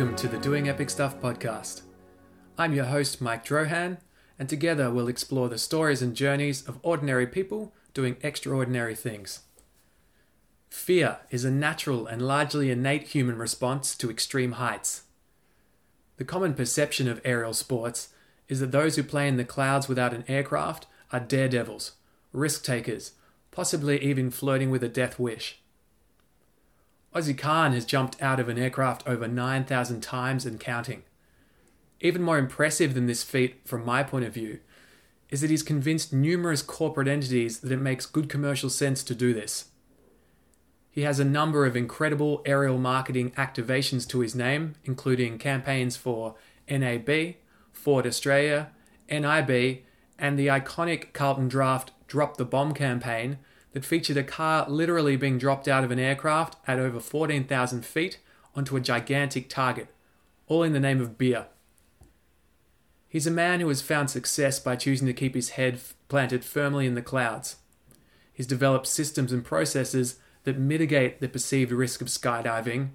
Welcome to the Doing Epic Stuff podcast. I'm your host, Mike Drohan, and together we'll explore the stories and journeys of ordinary people doing extraordinary things. Fear is a natural and largely innate human response to extreme heights. The common perception of aerial sports is that those who play in the clouds without an aircraft are daredevils, risk takers, possibly even flirting with a death wish. Ossie Khan has jumped out of an aircraft over 9,000 times and counting. Even more impressive than this feat, from my point of view, is that he's convinced numerous corporate entities that it makes good commercial sense to do this. He has a number of incredible aerial marketing activations to his name, including campaigns for NAB, Ford Australia, NIB, and the iconic Carlton Draft Drop the Bomb campaign that featured a car literally being dropped out of an aircraft at over 14,000 feet onto a gigantic target, all in the name of beer. He's a man who has found success by choosing to keep his head planted firmly in the clouds. He's developed systems and processes that mitigate the perceived risk of skydiving,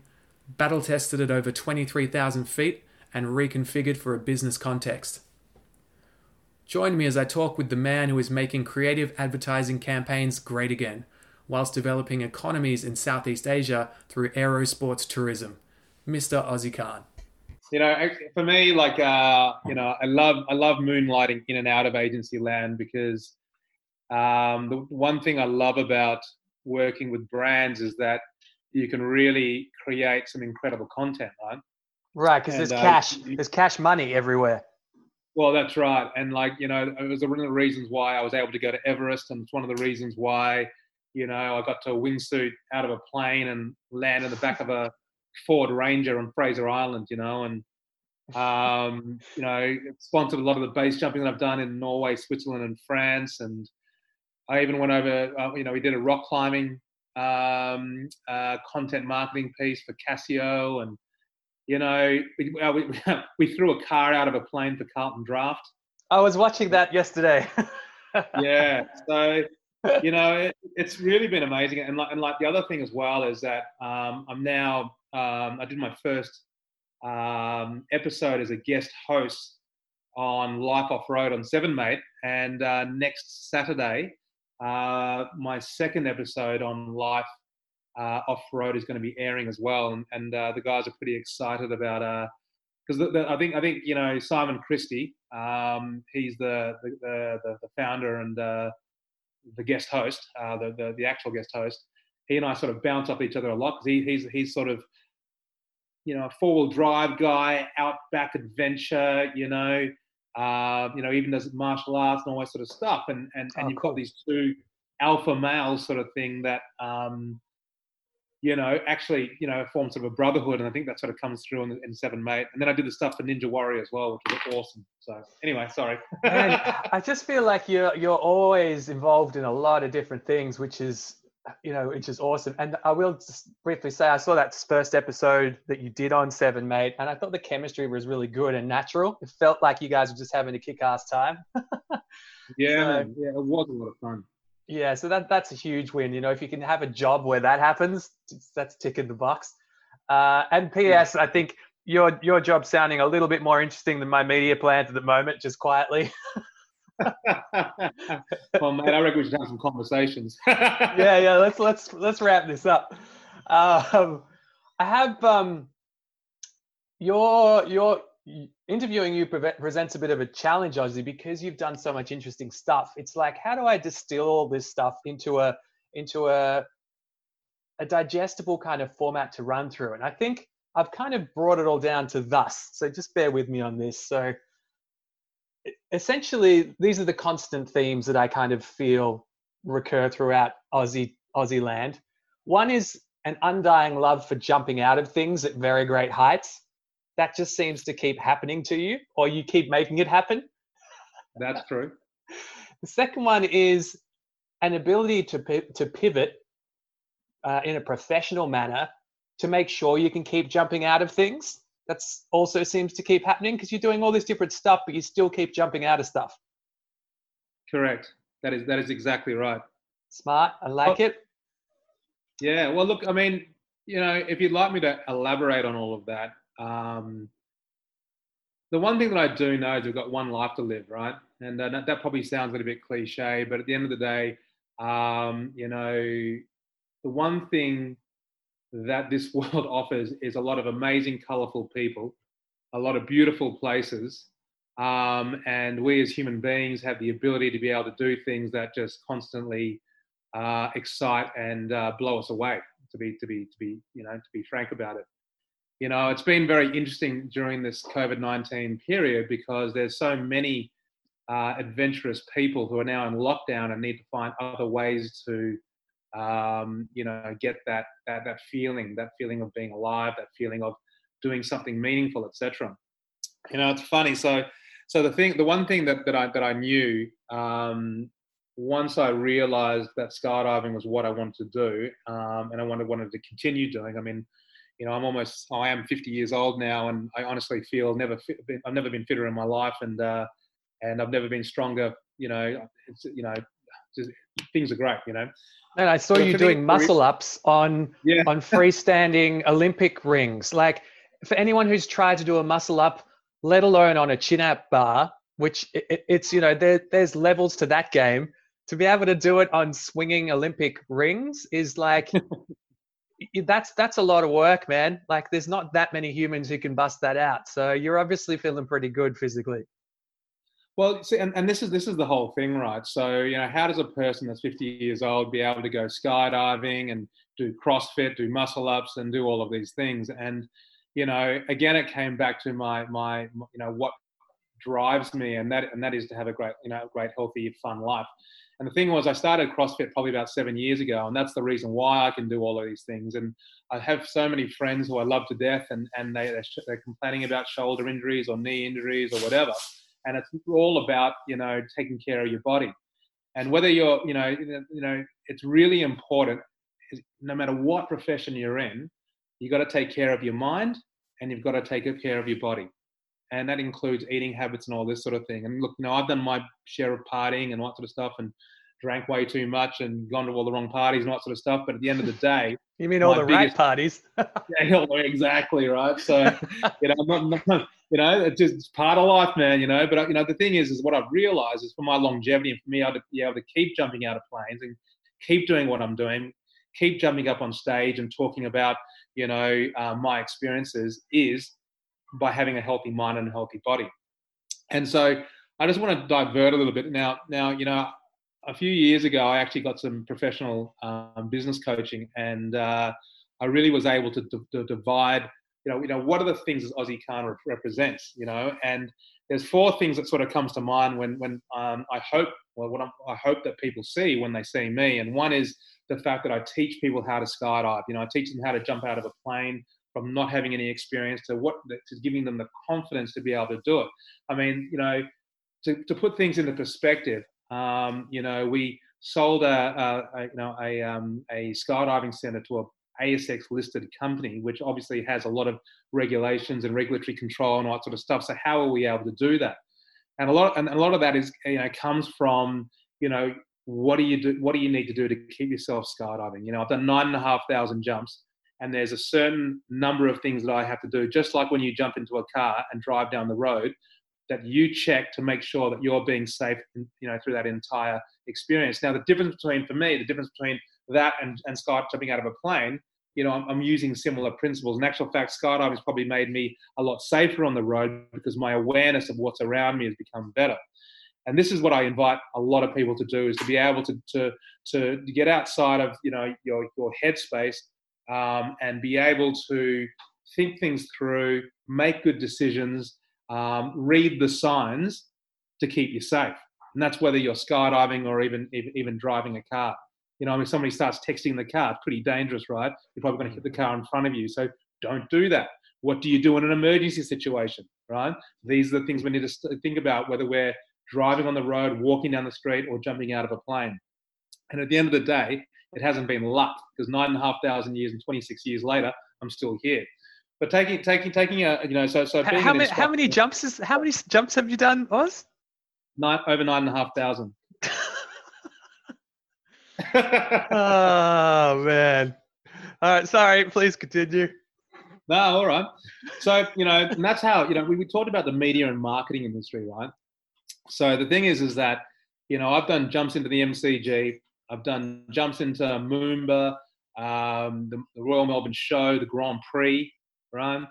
battle tested at over 23,000 feet, and reconfigured for a business context. Join me as I talk with the man who is making creative advertising campaigns great again, whilst developing economies in Southeast Asia through aerosports tourism, Mr. Ossie Khan. You know, for me, like uh, you know, I love I love moonlighting in and out of agency land because um, the one thing I love about working with brands is that you can really create some incredible content, right? Right, because there's uh, cash, there's cash money everywhere. Well, that's right, and like you know, it was one of the reasons why I was able to go to Everest, and it's one of the reasons why you know I got to wingsuit out of a plane and land in the back of a Ford Ranger on Fraser Island, you know, and um, you know, sponsored a lot of the base jumping that I've done in Norway, Switzerland, and France, and I even went over, uh, you know, we did a rock climbing um, uh, content marketing piece for Casio, and you know, we, we, we threw a car out of a plane for Carlton Draft. I was watching that yesterday. yeah, so you know, it, it's really been amazing, and like, and like the other thing as well is that um, I'm now um, I did my first um, episode as a guest host on Life Off Road on Seven Mate, and uh, next Saturday uh, my second episode on Life uh, Off Road is going to be airing as well, and, and uh, the guys are pretty excited about because uh, I think I think you know Simon Christie, um, he's the the, the the, founder and uh, the guest host, uh, the, the, the actual guest host. He and I sort of bounce off each other a lot because he, he's he's sort of you know a four wheel drive guy, outback adventure, you know uh, you know, even does martial arts and all that sort of stuff. And and, and oh, you've cool. got these two alpha males sort of thing that um, you know, actually, you know, form sort of a brotherhood, and I think that sort of comes through in, in Seven Mate. And then I did the stuff for Ninja Warrior as well, which was awesome. So anyway, sorry. Man, I just feel like you're you're always involved in a lot of different things, which is you know, which is awesome. And I will just briefly say, I saw that first episode that you did on Seven Mate, and I thought the chemistry was really good and natural. It felt like you guys were just having a kick-ass time. yeah, so, yeah, it was a lot of fun. Yeah, so that that's a huge win. You know, if you can have a job where that happens, that's ticking the box. Uh, and P.S. I think your your job sounding a little bit more interesting than my media plans at the moment, just quietly. well, mate, I reckon we should have some conversations. yeah, yeah. Let's let's let's wrap this up. Um, I have um, your your interviewing you pre- presents a bit of a challenge, Ossie, because you've done so much interesting stuff. It's like, how do I distill all this stuff into a into a a digestible kind of format to run through? And I think I've kind of brought it all down to thus. So just bear with me on this. So essentially these are the constant themes that I kind of feel recur throughout Ossie Ossie land. One is an undying love for jumping out of things at very great heights. That just seems to keep happening to you, or you keep making it happen. That's true. the second one is an ability to to pivot uh, in a professional manner to make sure you can keep jumping out of things that's also seems to keep happening because you're doing all this different stuff, but you still keep jumping out of stuff. Correct. That is that is exactly right. Smart. I like well, it. Yeah. Well, look. I mean, you know, if you'd like me to elaborate on all of that, um, the one thing that I do know is we've got one life to live, right? And uh, that, probably sounds a little bit cliche, but at the end of the day, um, you know, the one thing that this world offers is a lot of amazing, colorful people, a lot of beautiful places. Um, and we as human beings have the ability to be able to do things that just constantly uh, excite and uh, blow us away. To be, to be, to be, you know, to be frank about it. You know, it's been very interesting during this COVID nineteen period because there's so many uh, adventurous people who are now in lockdown and need to find other ways to um, you know, get that, that, that feeling, that feeling of being alive, that feeling of doing something meaningful, etc. You know, it's funny. So, so the thing, the one thing that, that I, that I knew, um, once I realized that skydiving was what I wanted to do, um, and I wanted, wanted to continue doing, I mean, you know, I'm almost, I am 50 years old now, and I honestly feel never, fit, I've never been fitter in my life, and uh, and I've never been stronger. You know, it's, you know, just, things are great. You know, and I saw you doing muscle ups on yeah. on freestanding Olympic rings. Like for anyone who's tried to do a muscle up, let alone on a chin up bar, which it, it's you know there, there's levels to that game. To be able to do it on swinging Olympic rings is like that's that's a lot of work, man. Like there's not that many humans who can bust that out. So you're obviously feeling pretty good physically. Well, see, and, and this is this is the whole thing, right? So, you know, how does a person that's 50 years old be able to go skydiving and do CrossFit, do muscle ups, and do all of these things? And, you know, again, it came back to my my, you know, what drives me, and that and that is to have a great, you know, great, healthy, fun life. And the thing was, I started CrossFit probably about seven years ago, and that's the reason why I can do all of these things. And I have so many friends who I love to death, and and they they're complaining about shoulder injuries or knee injuries or whatever and it's all about you know taking care of your body and whether you're you know you know it's really important no matter what profession you're in you've got to take care of your mind and you've got to take care of your body and that includes eating habits and all this sort of thing. And look you know i've done my share of partying and all that sort of stuff and drank way too much and gone to all the wrong parties and all that sort of stuff. But at the end of the day you mean all the biggest, right parties? Yeah exactly right? So you know I'm not, not, you know, it's just it's part of life, man. You know, but you know, the thing is, is what I've realised is for my longevity and for me to be able to keep jumping out of planes and keep doing what I'm doing, keep jumping up on stage and talking about, you know, uh, my experiences is by having a healthy mind and a healthy body. And so, I just want to divert a little bit now. Now, you know, a few years ago, I actually got some professional um, business coaching, and uh, I really was able to, to divide you know, you know, what are the things that Ossie Khan represents, you know, and there's four things that sort of comes to mind when, when um, I hope, well, what I'm, i hope that people see when they see me. And one is the fact that I teach people how to skydive. You know, I teach them how to jump out of a plane from not having any experience to what, to giving them the confidence to be able to do it. I mean, you know, to, to put things into perspective, um, you know, we sold a, a, a you know a, um, a skydiving center to a ASX listed company, which obviously has a lot of regulations and regulatory control and all that sort of stuff. So how are we able to do that? And a lot, and a lot of that is, you know, comes from, you know, what do you do? What do you need to do to keep yourself skydiving? You know, I've done nine and a half thousand jumps, and there's a certain number of things that I have to do. Just like when you jump into a car and drive down the road, that you check to make sure that you're being safe, you know, through that entire experience. Now, the difference between, for me, the difference between that and, and jumping out of a plane, you know, I'm, I'm using similar principles. In actual fact, skydiving has probably made me a lot safer on the road because my awareness of what's around me has become better. And this is what I invite a lot of people to do: is to be able to to to get outside of you know your your headspace um, and be able to think things through, make good decisions, um, read the signs to keep you safe. And that's whether you're skydiving or even even, driving a car. You know, I mean, somebody starts texting the car, it's pretty dangerous, right? You're probably going to hit the car in front of you. So don't do that. What do you do in an emergency situation, right? These are the things we need to think about whether we're driving on the road, walking down the street, or jumping out of a plane. And at the end of the day, it hasn't been luck because nine and a half thousand years and 26 years later, I'm still here. But taking, taking, taking a, you know, so, so how many, how many jumps is, how many jumps have you done, Oz? Nine, over nine and a half thousand. oh man All right, sorry. Please continue. No, all right. So you know, and that's how you know we, we talked about the media and marketing industry, right? So the thing is, is that you know I've done jumps into the MCG, I've done jumps into Moomba, um, the, the, Royal Melbourne Show, the Grand Prix, right?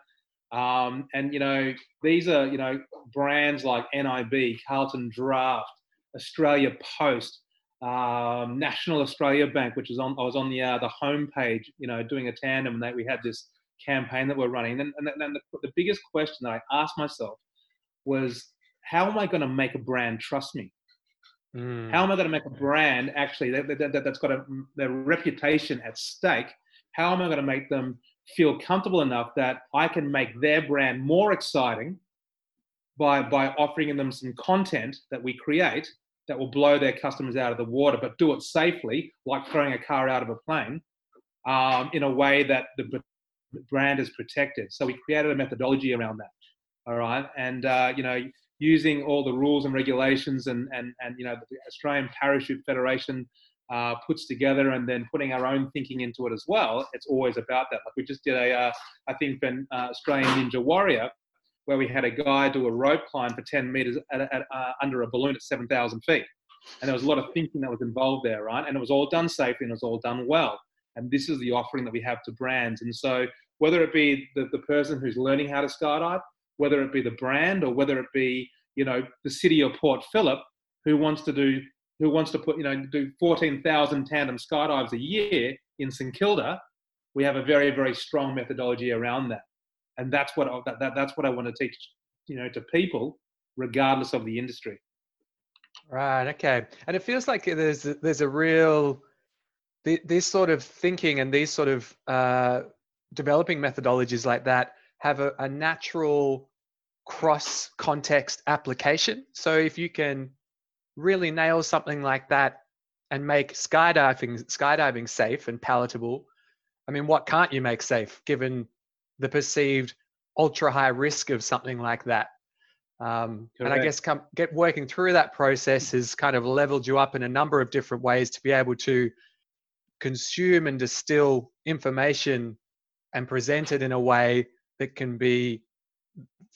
Um, and you know these are you know brands like NIB, Carlton Draft, Australia Post, um, National Australia Bank, which is on I was on the uh, the homepage, you know, doing a tandem, and that we had this campaign that we're running. And, and, and the, the biggest question that I asked myself was, how am I going to make a brand trust me? Mm. How am I going to make a brand actually that, that, that, has got a, their reputation at stake? How am I going to make them feel comfortable enough that I can make their brand more exciting by, by offering them some content that we create that will blow their customers out of the water, but do it safely, like throwing a car out of a plane, um, in a way that the brand is protected. So we created a methodology around that. All right, and uh, you know, using all the rules and regulations and and and you know, the Australian Parachute Federation uh, puts together, and then putting our own thinking into it as well. It's always about that. Like we just did a, uh, I think, an uh, Australian Ninja Warrior, where we had a guy do a rope climb for 10 meters at, at, uh, under a balloon at 7,000 feet. And there was a lot of thinking that was involved there, right? And it was all done safely and it was all done well. And this is the offering that we have to brands. And so whether it be the, the person who's learning how to skydive, whether it be the brand or whether it be, you know, the city of Port Phillip who wants to do who wants to put, you know, do 14,000 tandem skydives a year in St Kilda, we have a very, very strong methodology around that. And that's what, that, that, that's what I want to teach, you know, to people, regardless of the industry. Right. Okay. And it feels like there's, there's a real, this sort of thinking and these sort of uh, developing methodologies like that have a, a natural cross context application. So if you can really nail something like that and make skydiving skydiving safe and palatable, I mean, what can't you make safe given the perceived ultra high risk of something like that? Um, and I guess come, get working through that process has kind of leveled you up in a number of different ways to be able to consume and distill information and present it in a way that can be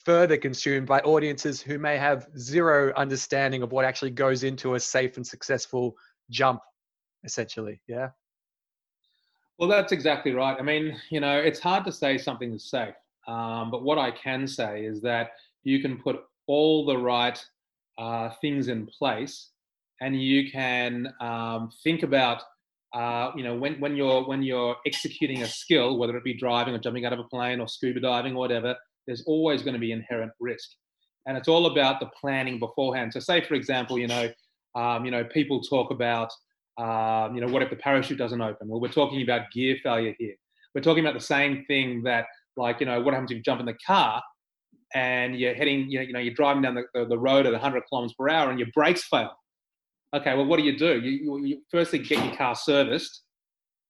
further consumed by audiences who may have zero understanding of what actually goes into a safe and successful jump essentially yeah? Well that's exactly right. I mean you know it's hard to say something is safe um, but what i can say is that you can put all the right uh, things in place and you can um, think about uh, you know, when, when you're when you're executing a skill, whether it be driving or jumping out of a plane or scuba diving or whatever, there's always going to be inherent risk, and it's all about the planning beforehand. So, say for example, you know, um, you know, people talk about, um, you know, what if the parachute doesn't open? Well, we're talking about gear failure here. We're talking about the same thing that, like, you know, what happens if you jump in the car and you're heading, you know, you know you're driving down the, the, the road at 100 kilometers per hour and your brakes fail okay, well, what do you do? You, you, you firstly get your car serviced,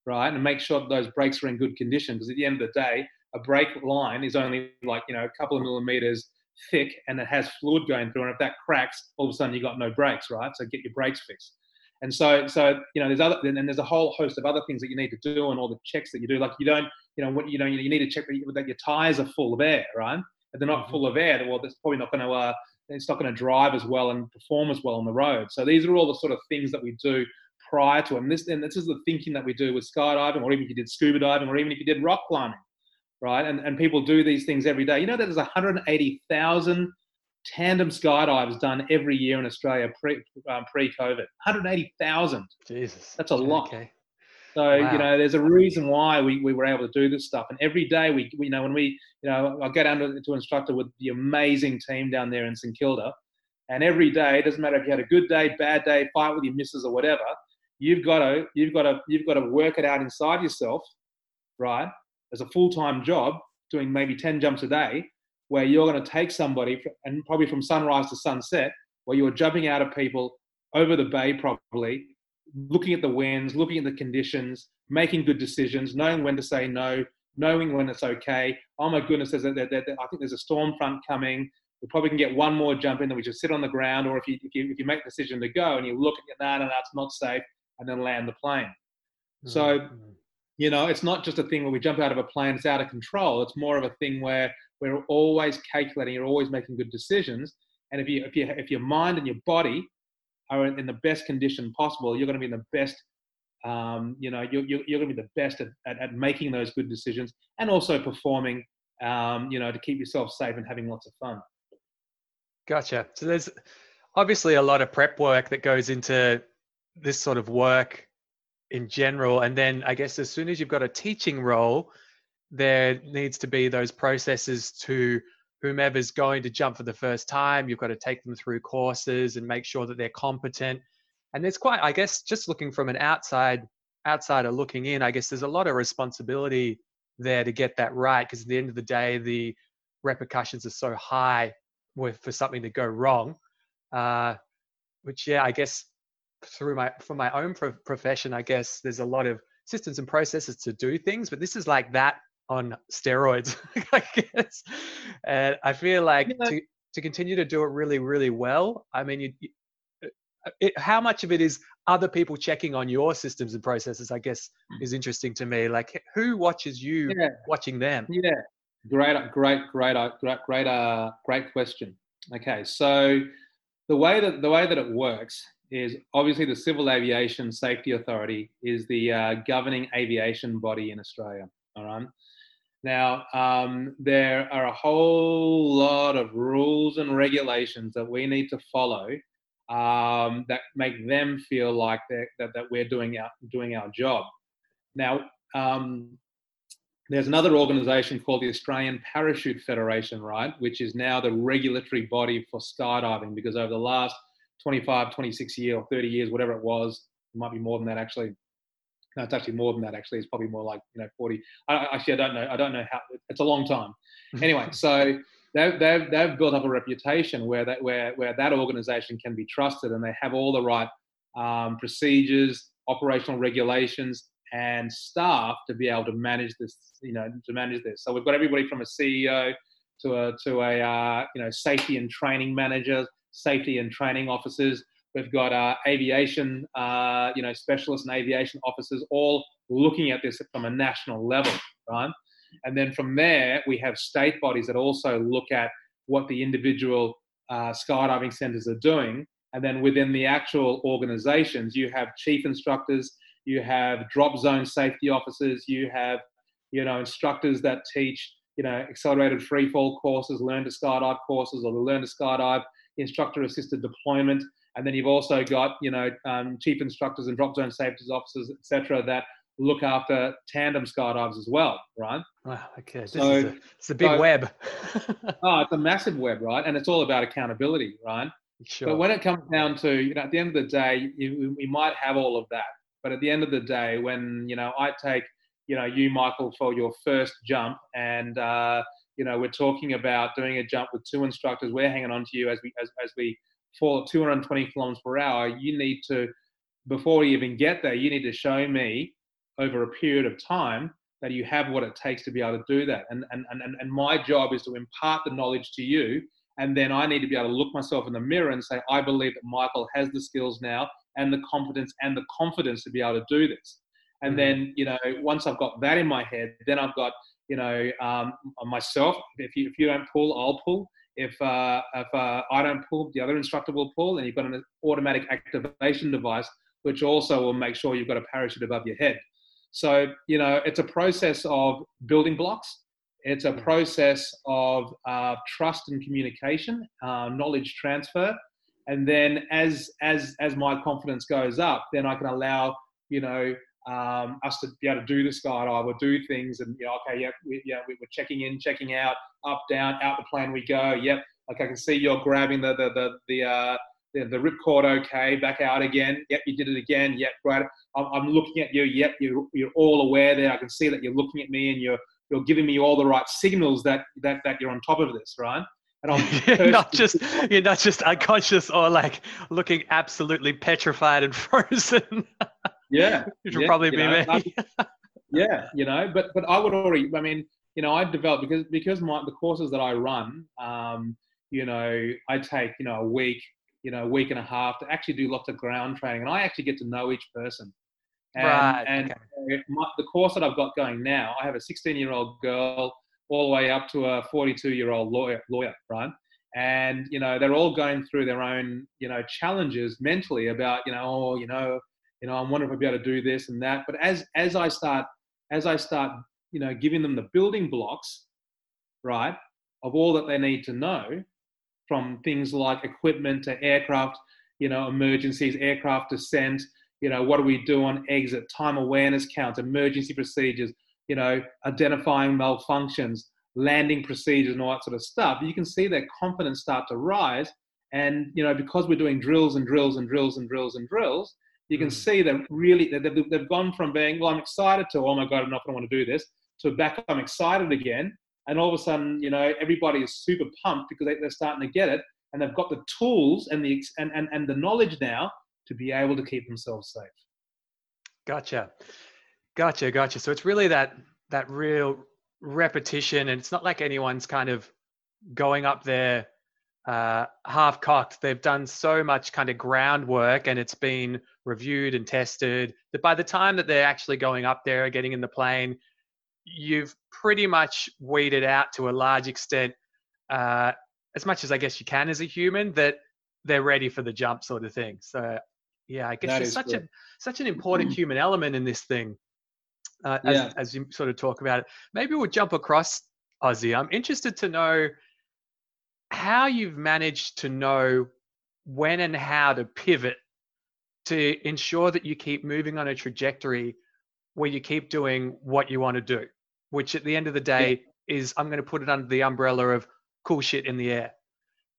right, and make sure that those brakes are in good condition. Because at the end of the day, a brake line is only like you know a couple of millimeters thick, and it has fluid going through. And if that cracks, all of a sudden you have got no brakes, right? So get your brakes fixed. And so, so you know, there's other, and there's a whole host of other things that you need to do, and all the checks that you do. Like you don't, you know, what you know, you need to check that, that your tires are full of air, right? If they're not mm-hmm. full of air, well, that's probably not going to uh, it's not going to drive as well and perform as well on the road. So these are all the sort of things that we do prior to. And this, and this is the thinking that we do with skydiving, or even if you did scuba diving, or even if you did rock climbing, right? And, and people do these things every day. You know that there's 180,000 tandem skydives done every year in Australia pre um, pre COVID. 180,000. Jesus, that's a lot. Okay. So wow. you know, there's a reason why we, we were able to do this stuff. And every day we, we you know when we you know I go down to, to instructor with the amazing team down there in St Kilda, and every day it doesn't matter if you had a good day, bad day, fight with your missus or whatever. You've got to you've got to you've got to work it out inside yourself, right? As a full time job, doing maybe ten jumps a day, where you're going to take somebody and probably from sunrise to sunset, where you're jumping out of people over the bay probably looking at the winds, looking at the conditions, making good decisions, knowing when to say no, knowing when it's okay. Oh my goodness, there's a, there, there, I think there's a storm front coming. We probably can get one more jump in, then we just sit on the ground. Or if you, if you, if you make the decision to go and you look at no, no, no, it's not safe, and then land the plane. Mm-hmm. So you know, it's not just a thing where we jump out of a plane, it's out of control. It's more of a thing where we're always calculating, you're always making good decisions. And if you if you if your mind and your body are in the best condition possible, you're going to be in the best. Um, you know, you're, you're, you're going to be the best at, at, at, making those good decisions and also performing. Um, you know, to keep yourself safe and having lots of fun. Gotcha. So there's obviously a lot of prep work that goes into this sort of work in general, and then I guess as soon as you've got a teaching role, there needs to be those processes to whomever's going to jump for the first time. You've got to take them through courses and make sure that they're competent. And there's quite, I guess, just looking from an outside outsider looking in, I guess there's a lot of responsibility there to get that right because at the end of the day, the repercussions are so high with for something to go wrong. Uh, which, yeah, I guess through my from my own pro- profession, I guess there's a lot of systems and processes to do things, but this is like that on steroids, I guess. And I feel like yeah. to, to continue to do it really, really well, I mean, you, you uh, it, how much of it is other people checking on your systems and processes, I guess, hmm. is interesting to me. Like, who watches you yeah. watching them? Yeah, great, great, great, uh, great, great, uh, great question. Okay, so the way that the way that it works is obviously the Civil Aviation Safety Authority is the uh, governing aviation body in Australia. All right. Now, um, there are a whole lot of rules and regulations that we need to follow um, that make them feel like that, that we're doing our, doing our job. Now, um, there's another organization called the Australian Parachute Federation, right, which is now the regulatory body for skydiving because over the last 25, 26 years or 30 years, whatever it was, it might be more than that actually, no, it's actually more than that. Actually, it's probably more like you know 40. I, actually, I don't know. I don't know how. It's a long time. Anyway, so they've, they've, they've built up a reputation where that where where that organisation can be trusted, and they have all the right um, procedures, operational regulations, and staff to be able to manage this. You know, to manage this. So we've got everybody from a CEO to a to a uh, you know safety and training manager, safety and training officers We've got uh, aviation, uh, you know, specialists and aviation officers all looking at this from a national level, right? And then from there, we have state bodies that also look at what the individual uh, skydiving centers are doing. And then within the actual organizations, you have chief instructors, you have drop zone safety officers, you have, you know, instructors that teach, you know, accelerated free fall courses, learn to skydive courses, or the learn to skydive instructor assisted deployment and then you've also got, you know, um, chief instructors and drop zone safety officers, etc., that look after tandem skydivers as well, right? Wow, okay. So, a, it's a big so, web. oh, it's a massive web, right? And it's all about accountability, right? Sure. But when it comes down to, you know, at the end of the day, you, we might have all of that. But at the end of the day, when, you know, I take, you know, you, Michael, for your first jump and, uh, you know, we're talking about doing a jump with two instructors. We're hanging on to you as we, as, as we fall at 220 kilometers per hour, you need to, before you even get there, you need to show me over a period of time that you have what it takes to be able to do that. And, and, and, and my job is to impart the knowledge to you. And then I need to be able to look myself in the mirror and say, I believe that Michael has the skills now and the competence and the confidence to be able to do this. And mm-hmm. then, you know, once I've got that in my head, then I've got, you know, um, myself. If you, if you don't pull, I'll pull. If, uh, if uh, I don't pull, the other instructor will pull, and you've got an automatic activation device, which also will make sure you've got a parachute above your head. So, you know, it's a process of building blocks. It's a process of uh, trust and communication, uh, knowledge transfer, and then as as as my confidence goes up, then I can allow you know um, us to be able to do the skydive or do things and you know, okay, yeah, we, yeah, we, are checking in, checking out, up, down, out the plane we go. Yep, like I can see you're grabbing the the the the uh, the, the ripcord okay, back out again. Yep, you did it again. Yep, great. I'm, I'm looking at you. Yep, you're you're all aware there. I can see that you're looking at me and you're you're giving me all the right signals that that that you're on top of this, right? And I'm not just you're not just unconscious or like looking absolutely petrified and frozen. Yeah, which yeah, probably be know, me. yeah, you know, but but I would already. I mean, you know, I developed because because my the courses that I run, um, you know, I take you know a week, you know, a week and a half to actually do lots of ground training, and I actually get to know each person. And, right. and okay. my, the course that I've got going now, I have a 16 year old girl all the way up to a 42 year old lawyer, lawyer, right? And you know they're all going through their own you know challenges mentally about you know oh you know you know I'm wondering if I'll be able to do this and that. But as as I start as I start you know giving them the building blocks, right, of all that they need to know, from things like equipment to aircraft, you know, emergencies, aircraft descent, you know, what do we do on exit, time awareness counts, emergency procedures, you know, identifying malfunctions, landing procedures and all that sort of stuff, you can see their confidence start to rise. And, you know, because we're doing drills and drills and drills and drills and drills, you can mm. see that really they've, they've gone from being, well, I'm excited to, oh my God, I'm not going to want to do this, to back, I'm excited again. And all of a sudden, you know, everybody is super pumped because they, they're starting to get it and they've got the tools and the, and, and, and the knowledge now to be able to keep themselves safe. Gotcha. Gotcha. Gotcha. So it's really that, that real repetition and it's not like anyone's kind of going up there uh, half cocked. They've done so much kind of groundwork and it's been reviewed and tested that by the time that they're actually going up there, getting in the plane, you've pretty much weeded out to a large extent, uh, as much as I guess you can as a human, that they're ready for the jump sort of thing. So yeah, I guess it's such a such an important human element in this thing uh, as, yeah. as you sort of talk about it. Maybe we'll jump across Ossie. I'm interested to know how you've managed to know when and how to pivot to ensure that you keep moving on a trajectory where you keep doing what you want to do, which at the end of the day yeah. is I'm going to put it under the umbrella of cool shit in the air.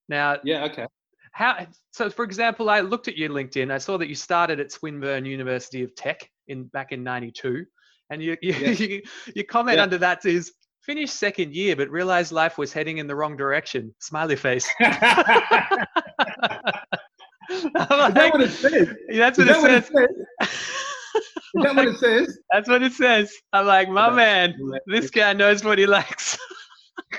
Now, yeah, okay. How so? For example, I looked at your LinkedIn. I saw that you started at Swinburne University of Tech in back in '92 and you you, yeah. you, your comment yeah. under that is finished second year, but realized life was heading in the wrong direction. Smiley face. like, that what it says? That's what, it, that says. what it says. Is that what it says? That's what it says. I'm like, my man, this guy knows what he likes.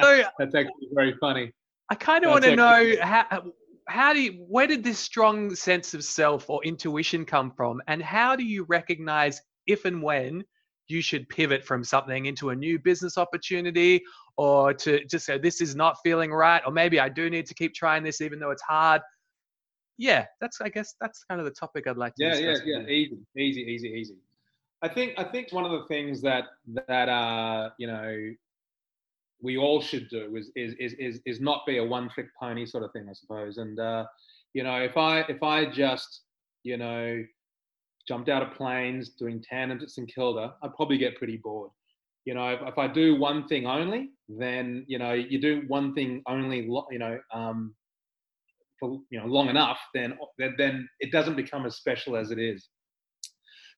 so, That's actually very funny. I kind of want to know how how do you, where did this strong sense of self or intuition come from and how do you recognize if and when you should pivot from something into a new business opportunity or to just say this is not feeling right or maybe i do need to keep trying this even though it's hard. Yeah that's i guess that's kind of the topic i'd like to yeah yeah yeah. Easy easy easy easy. I think i think one of the things that that uh you know we all should do is is is is, is not be a one trick pony sort of thing, I suppose. And uh, you know, if I if I just you know jumped out of planes doing tandems at St Kilda, I'd probably get pretty bored. You know, if, if I do one thing only, then you know you do one thing only. You know, um, for you know long enough, then then it doesn't become as special as it is.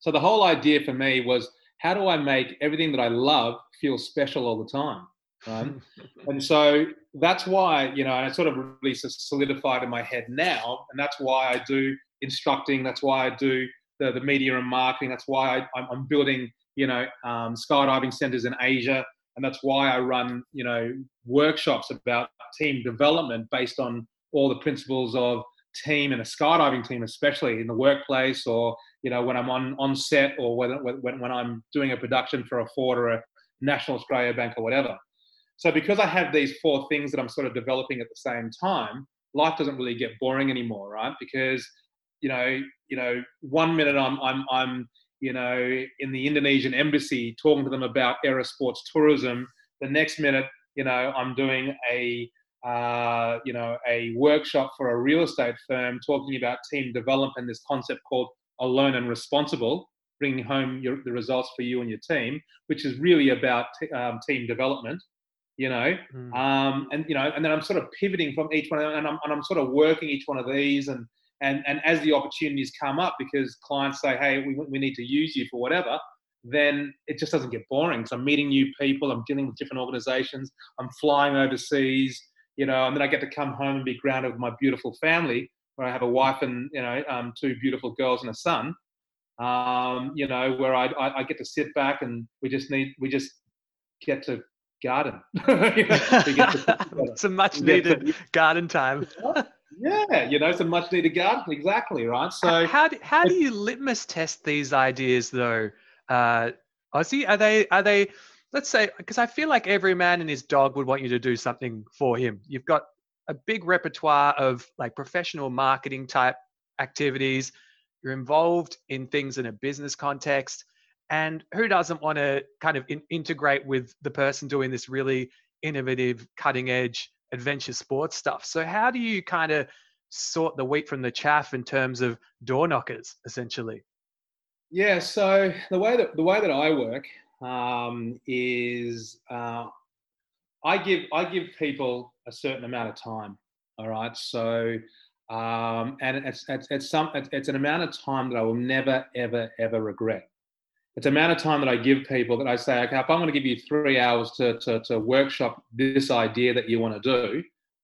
So the whole idea for me was how do I make everything that I love feel special all the time? Right? and so that's why, you know, and it sort of really solidified in my head now. And that's why I do instructing. That's why I do the, the media and marketing. That's why I, am building, you know, um, skydiving centers in Asia. And that's why I run, you know, workshops about team development based on all the principles of team and a skydiving team, especially in the workplace or, you know, when I'm on, on set or when, when, when I'm doing a production for a Ford or a National Australia Bank or whatever. So because I have these four things that I'm sort of developing at the same time, life doesn't really get boring anymore, right? Because you know, you know, one minute I'm I'm I'm you know in the Indonesian embassy talking to them about aerosports tourism. The next minute, you know, I'm doing a uh, you know a workshop for a real estate firm talking about team development. This concept called alone and responsible, bringing home your, the results for you and your team, which is really about t- um, team development you know mm. um, and you know and then i'm sort of pivoting from each one and I'm, and I'm sort of working each one of these and and and as the opportunities come up because clients say hey we, we need to use you for whatever then it just doesn't get boring so i'm meeting new people i'm dealing with different organizations i'm flying overseas you know and then i get to come home and be grounded with my beautiful family where i have a wife and you know um, two beautiful girls and a son um, you know where I, I, I get to sit back and we just need we just get to garden. it's a much needed garden time. Yeah, you know, some much needed garden. Exactly right. So how do, how do you litmus test these ideas though? Uh, Ossie, are they are they? Let's say because I feel like every man and his dog would want you to do something for him. You've got a big repertoire of like professional marketing type activities. You're involved in things in a business context. And who doesn't want to kind of in- integrate with the person doing this really innovative, cutting edge adventure sports stuff? So, how do you kind of sort the wheat from the chaff in terms of door knockers, essentially? Yeah. So the way that the way that I work um, is uh, I give I give people a certain amount of time. All right. So um, and it's, it's, it's some it's an amount of time that I will never ever ever regret. It's amount of time that I give people that I say, okay, if I'm going to give you three hours to to, to workshop this idea that you want to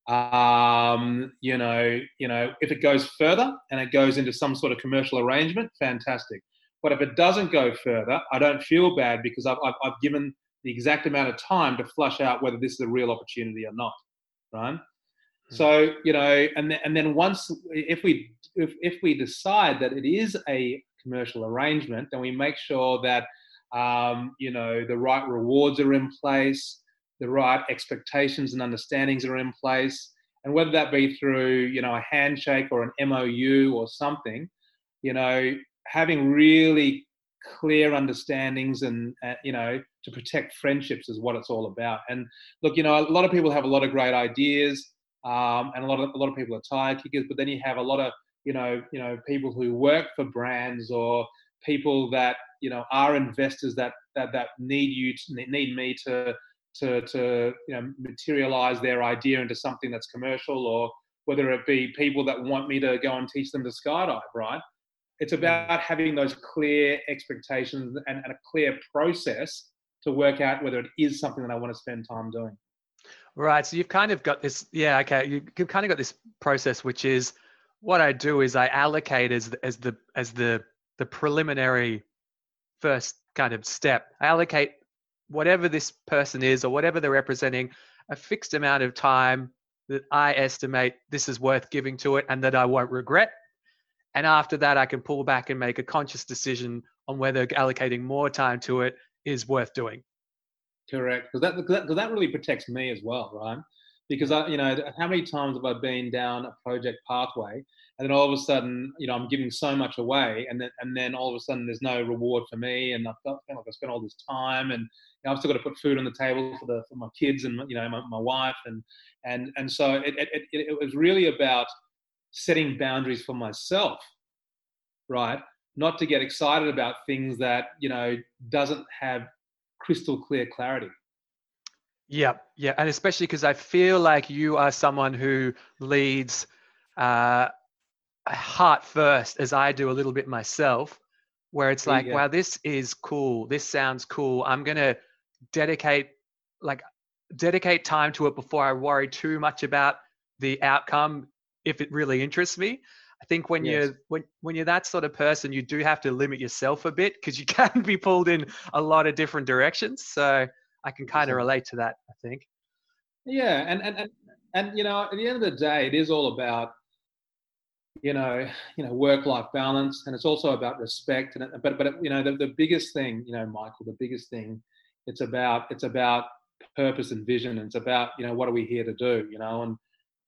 do, um, you know, you know, if it goes further and it goes into some sort of commercial arrangement, fantastic. But if it doesn't go further, I don't feel bad because I've, I've, I've given the exact amount of time to flush out whether this is a real opportunity or not, right? Mm-hmm. So you know, and then, and then once if we if, if we decide that it is a commercial arrangement, then we make sure that um, you know the right rewards are in place, the right expectations and understandings are in place, and whether that be through you know a handshake or an MOU or something, you know, having really clear understandings and uh, you know to protect friendships is what it's all about. And look you know a lot of people have a lot of great ideas um, and a lot of a lot of people are tire kickers but then you have a lot of you know you know people who work for brands or people that you know are investors that that, that need you to, need me to to to you know materialize their idea into something that's commercial or whether it be people that want me to go and teach them to skydive right it's about having those clear expectations and, and a clear process to work out whether it is something that I want to spend time doing. Right. So you've kind of got this, yeah, okay. You've kind of got this process, which is what I do is I allocate as the, as the as the the preliminary first kind of step. I allocate whatever this person is or whatever they're representing a fixed amount of time that I estimate this is worth giving to it and that I won't regret and after that, I can pull back and make a conscious decision on whether allocating more time to it is worth doing. Correct, because that, that, that really protects me as well, right? Because I, you know, how many times have I been down a project pathway, and then all of a sudden, you know, I'm giving so much away, and then and then all of a sudden, there's no reward for me, and I felt like I spent all this time, and you know, I've still got to put food on the table for the for my kids and you know my, my wife, and and and so it, it, it, it was really about setting boundaries for myself, right? Not to get excited about things that, you know, doesn't have crystal clear clarity. Yeah, yeah. And especially because I feel like you are someone who leads uh, heart first, as I do a little bit myself, where it's like, wow, this is cool. This sounds cool. I'm going to dedicate, like, dedicate time to it before I worry too much about the outcome if it really interests me. I think when yes. you're when when you're that sort of person, you do have to limit yourself a bit because you can be pulled in a lot of different directions. So I can kind of relate to that. I think. Yeah, and and and and you know, at the end of the day, it is all about you know you know work life balance, and it's also about respect. And but but you know the, the biggest thing, you know, Michael, the biggest thing, it's about it's about purpose and vision. And it's about you know what are we here to do, you know, and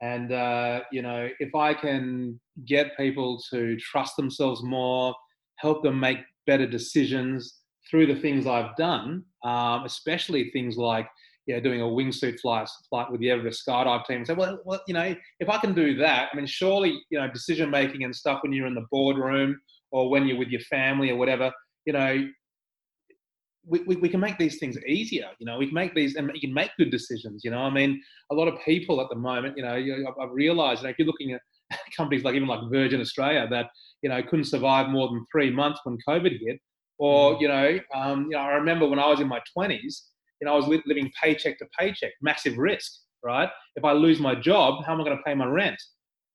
and, uh, you know, if I can get people to trust themselves more, help them make better decisions through the things I've done, um, especially things like, yeah, doing a wingsuit flight, flight with the Everest skydive team. So, well, well, you know, if I can do that, I mean, surely, you know, decision making and stuff when you're in the boardroom or when you're with your family or whatever, you know, we, we, we, can make these things easier. You know, we can make these and you can make good decisions. You know, I mean, a lot of people at the moment, you know, I've realised, you know, if you're looking at companies like even like Virgin Australia that you know couldn't survive more than three months when COVID hit, or mm. you know, um, you know, I remember when I was in my 20s, you know, I was living paycheck to paycheck, massive risk, right? If I lose my job, how am I going to pay my rent?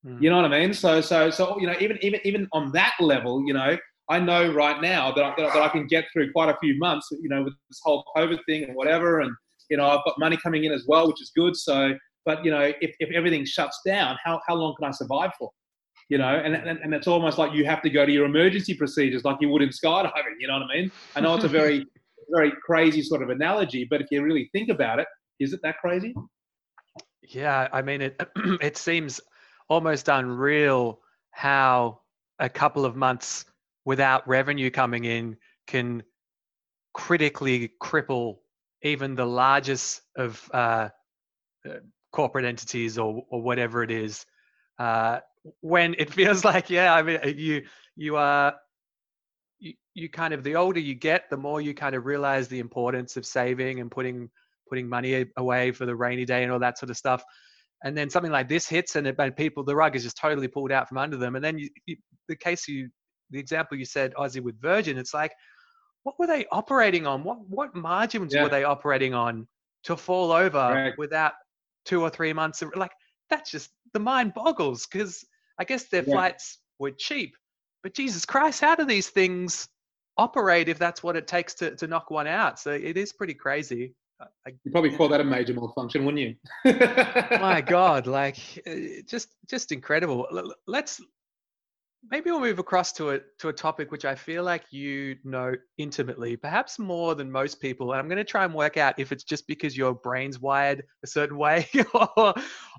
Mm. You know what I mean? So, so, so, you know, even even even on that level, you know, I know right now that I, that I can get through quite a few months, you know, with this whole COVID thing and whatever. And, you know, I've got money coming in as well, which is good. So, but you know, if, if everything shuts down, how, how long can I survive for? You know, and, and, and it's almost like you have to go to your emergency procedures like you would in skydiving. You know what I mean? I know it's a very, very crazy sort of analogy, but if you really think about it, is it that crazy? Yeah, I mean, it it seems almost unreal how a couple of months without revenue coming in can critically cripple even the largest of uh, uh, corporate entities or or whatever it is. Uh, when it feels like, yeah, I mean, you you are you, you kind of the older you get, the more you kind of realize the importance of saving and putting putting money away for the rainy day and all that sort of stuff. And then something like this hits, and, it, and people, the rug is just totally pulled out from under them. And then you, you, the case you, the example you said, Ossie with Virgin, it's like, what were they operating on? What what margins yeah. were they operating on to fall over right. without two or three months? Of, like that's just the mind boggles because I guess their yeah. flights were cheap, but Jesus Christ, how do these things operate if that's what it takes to to knock one out? So it is pretty crazy. I, you probably call that a major malfunction, wouldn't you? My God, like uh, just just incredible. Let's maybe we'll move across to a to a topic which I feel like you know intimately, perhaps more than most people. And I'm going to try and work out if it's just because your brain's wired a certain way, or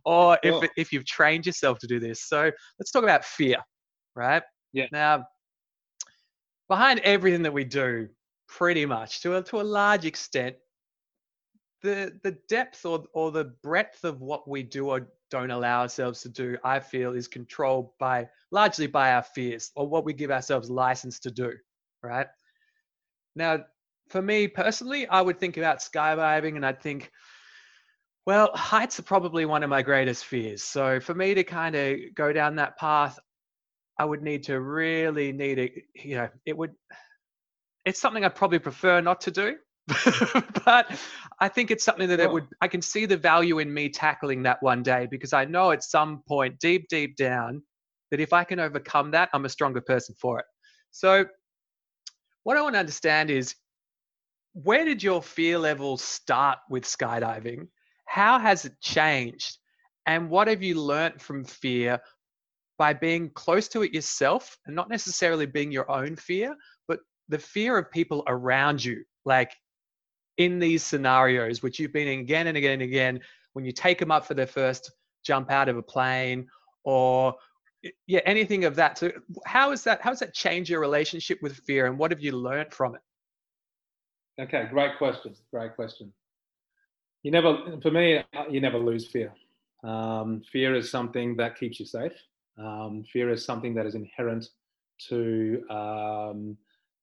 or if if you've trained yourself to do this. So let's talk about fear, right? Yeah. Now, behind everything that we do, pretty much to a to a large extent, the the depth or or the breadth of what we do or don't allow ourselves to do, I feel, is controlled by largely by our fears or what we give ourselves license to do. Right now, for me personally, I would think about skydiving and I'd think, well, heights are probably one of my greatest fears. So for me to kind of go down that path, I would need to really need it. You know, it would. It's something I'd probably prefer not to do but I think it's something that it would I can see the value in me tackling that one day because I know at some point deep deep down that if I can overcome that I'm a stronger person for it. So what I want to understand is where did your fear level start with skydiving? How has it changed? And what have you learned from fear by being close to it yourself and not necessarily being your own fear, but the fear of people around you? Like in these scenarios, which you've been in again and again and again, when you take them up for their first jump out of a plane or yeah, anything of that. So how is that, how does that change your relationship with fear and what have you learned from it? Okay, great question. Great question. You never, for me, you never lose fear. Um, fear is something that keeps you safe. Um, fear is something that is inherent to, um,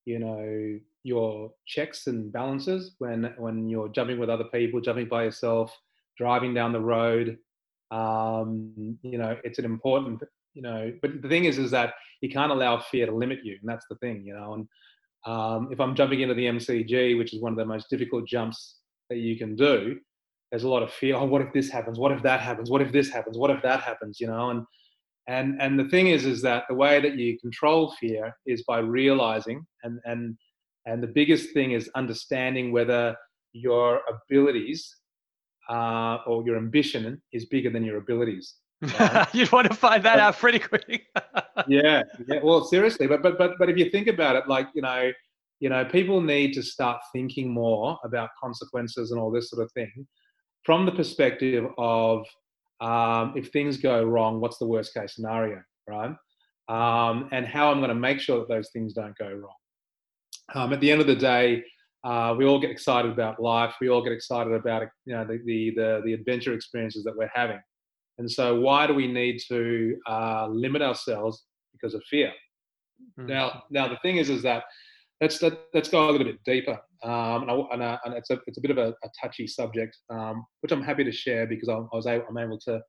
you know, your checks and balances when when you're jumping with other people, jumping by yourself, driving down the road. Um, you know, it's an important, you know, but the thing is, is that you can't allow fear to limit you, and that's the thing, you know. And um, if I'm jumping into the MCG, which is one of the most difficult jumps that you can do, there's a lot of fear. Oh, what if this happens? What if that happens? What if this happens? What if that happens? You know, and and and the thing is, is that the way that you control fear is by realizing and and and the biggest thing is understanding whether your abilities uh, or your ambition is bigger than your abilities. Right? You'd want to find that but, out pretty quick. yeah, yeah. Well, seriously, but but but but if you think about it, like you know, you know, people need to start thinking more about consequences and all this sort of thing from the perspective of um, if things go wrong, what's the worst case scenario, right? Um, and how I'm going to make sure that those things don't go wrong. Um, at the end of the day, uh, we all get excited about life. We all get excited about you know the, the, the the adventure experiences that we're having. And so, why do we need to uh, limit ourselves because of fear? Mm-hmm. Now, now the thing is, is that let's let, us let us go a little bit deeper. Um, and, I, and, I, and, it's a it's a bit of a, a touchy subject, um, which I'm happy to share because I, I was able, I'm able to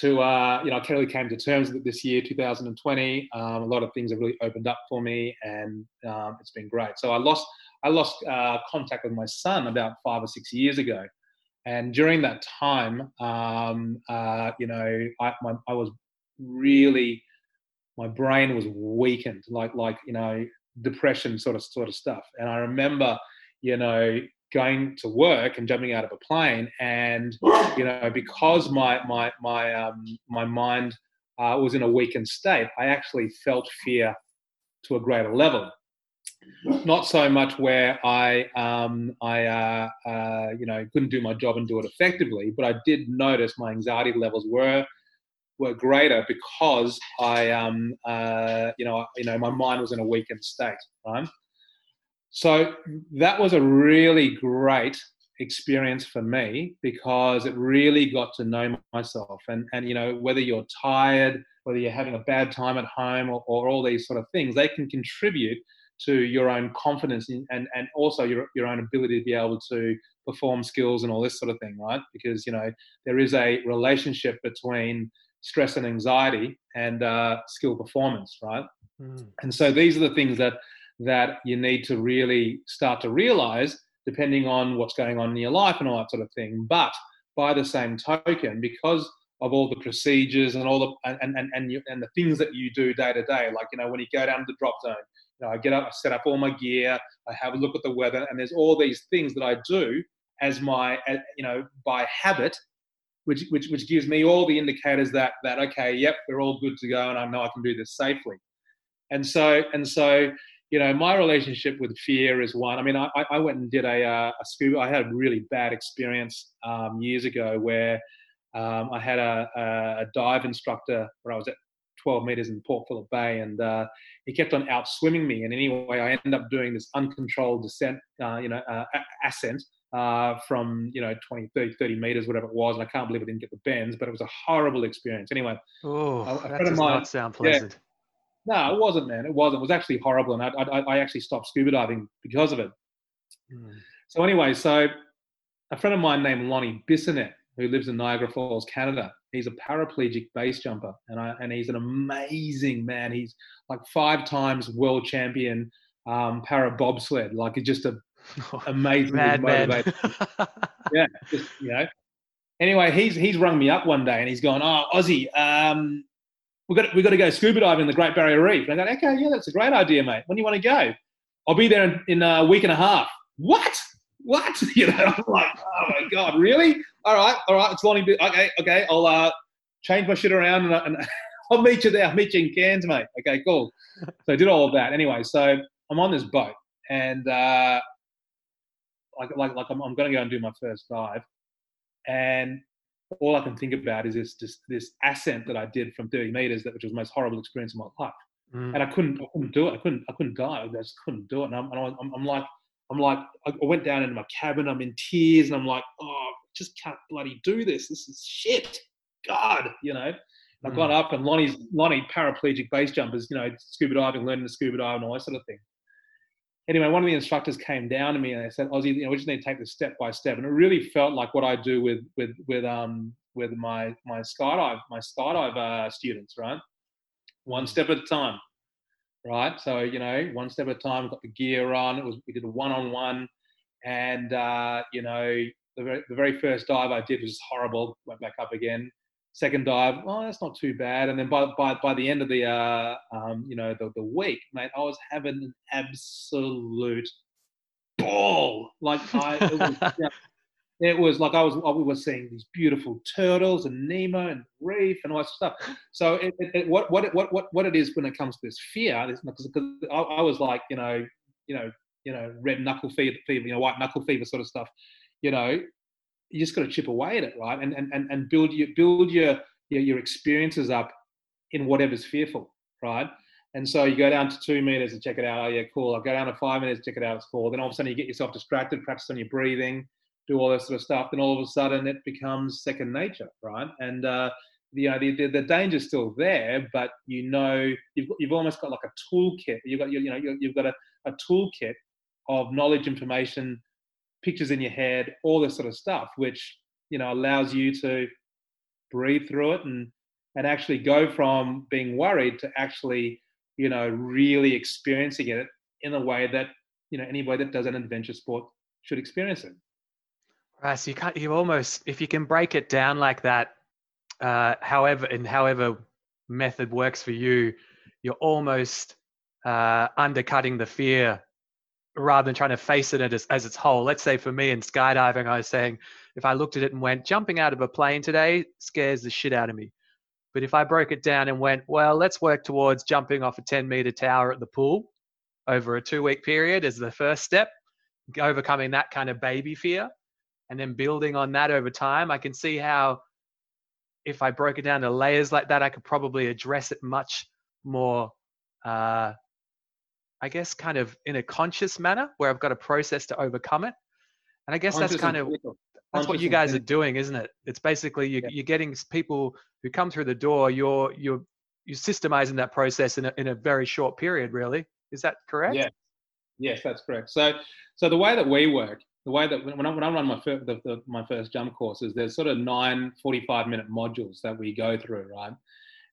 to uh, you know, I really came to terms with it this year, 2020. Um, a lot of things have really opened up for me, and um, it's been great. So I lost I lost uh, contact with my son about five or six years ago, and during that time, um, uh, you know, I, my, I was really my brain was weakened, like like you know, depression sort of sort of stuff. And I remember, you know, going to work and jumping out of a plane, and you know, because my my my um, my mind uh, was in a weakened state, I actually felt fear to a greater level. Not so much where I um, I uh, uh, you know couldn't do my job and do it effectively, but I did notice my anxiety levels were were greater because I um, uh, you know you know my mind was in a weakened state, right? So that was a really great experience for me because it really got to know myself and and you know whether you're tired whether you're having a bad time at home or, or all these sort of things they can contribute to your own confidence in, and and also your your own ability to be able to perform skills and all this sort of thing right because you know there is a relationship between stress and anxiety and uh, skill performance right mm. and so these are the things that that you need to really start to realize depending on what's going on in your life and all that sort of thing. But by the same token, because of all the procedures and all the and and and, you, and the things that you do day to day, like you know when you go down to the drop zone, you know I get up, I set up all my gear, I have a look at the weather, and there's all these things that I do as my you know by habit. Which, which, which gives me all the indicators that that okay yep we're all good to go and I know I can do this safely and so and so you know, my relationship with fear is one. I mean, I, I went and did a, uh, a scuba. I had a really bad experience um, years ago where um, I had a, a, dive instructor where I was at 12 meters in Port Phillip Bay, and uh, he kept on out swimming me. And anyway, I ended up doing this uncontrolled descent, uh, you know, uh, ascent uh, from you know 20, 30, 30 meters, whatever it was. And I can't believe I didn't get the bends, but it was a horrible experience. Anyway, oh, that does mine, not sound pleasant. Yeah, no, it wasn't, man. It wasn't. It was actually horrible, and I, I, I actually stopped scuba diving because of it. Mm. So anyway, so a friend of mine named Lonnie Bissonnette, who lives in Niagara Falls, Canada, he's a paraplegic base jumper, and I, and he's an amazing man. He's like five times world champion um, para bobsled. Like he's just a amazing motivated. yeah, just, you know. Anyway, he's he's rung me up one day and he's gone, "Oh, Ossie, um, we've got, we got to go scuba diving in the Great Barrier Reef. And I go, okay, yeah, that's a great idea, mate. When do you want to go? I'll be there in, in a week and a half. What? What? You know, I'm like, oh my God, really? All right, all right, it's Lonnie. Okay, okay, I'll uh, change my shit around and, and I'll meet you there. I'll meet you in Cairns, mate. Okay, cool. So I did all of that. Anyway, so I'm on this boat and uh, like, like, like I'm, I'm going to go and do my first dive. And all I can think about is this this, this ascent that I did from 30 meters, that which was the most horrible experience of my life. Mm. And I couldn't, I couldn't do it. I couldn't, I couldn't dive. I just couldn't do it. And I'm, and I'm, I'm like, I'm like, I went down into my cabin. I'm in tears, and I'm like, oh, I just can't bloody do this. This is shit. God, you know. Mm. I got up, and Lonnie's Lonnie paraplegic base jumpers, you know, scuba diving, learning to scuba dive, and all that sort of thing anyway, one of the instructors came down to me and they said, Ossie, you know, we just need to take this step by step. And it really felt like what I do with with with um with my my skydive my skydive uh, students, right? One mm. step at a time, right? So you know, one step at a time. Got the gear on. It was we did a one on one, and uh, you know, the very, the very first dive I did was horrible. Went back up again second dive, oh, that's not too bad. And then by by, by the end of the uh, um, you know the, the week, mate, I was having an absolute ball. Like I, it was, it was like I was we were seeing these beautiful turtles and Nemo and reef and all that stuff. So it, it, it, what what what what what it is when it comes to this fear, because I, I was like you know you know you know red knuckle fever, fever, you know white knuckle fever sort of stuff. You know, you just got to chip away at it, right? And and and, and build your build your, your your experiences up in whatever's fearful, right? And so you go down to two meters and check it out. Oh yeah, cool. I'll go down to five minutes, check it out. It's cool. Then all of a sudden you get yourself distracted, practice on your breathing, do all this sort of stuff. Then all of a sudden it becomes second nature, right? And uh, you know the, the, the danger's still there, but you know you've you've almost got like a toolkit. You've got you know you've got a, a toolkit of knowledge, information, pictures in your head, all this sort of stuff, which you know allows you to breathe through it and and actually go from being worried to actually you know really experiencing it in a way that you know anybody that does an adventure sport should experience it. Right. So you can't. You almost if you can break it down like that, uh, however and however method works for you, you're almost uh, undercutting the fear rather than trying to face it as, as its whole. Let's say for me in skydiving, I was saying if I looked at it and went, jumping out of a plane today scares the shit out of me. But if I broke it down and went, well, let's work towards jumping off a 10 meter tower at the pool over a two week period as the first step, overcoming that kind of baby fear, and then building on that over time, I can see how if I broke it down to layers like that, I could probably address it much more, uh, I guess, kind of in a conscious manner where I've got a process to overcome it. And I guess conscious that's kind of that's what you guys are doing, isn't it? It's basically you, are getting people who come through the door. You're you're you're systemizing that process in a, in a very short period. Really, is that correct? Yeah. Yes, that's correct. So so the way that we work the way that when I, when I run my first, the, the, my first jump courses, there's sort of nine 45 minute modules that we go through, right?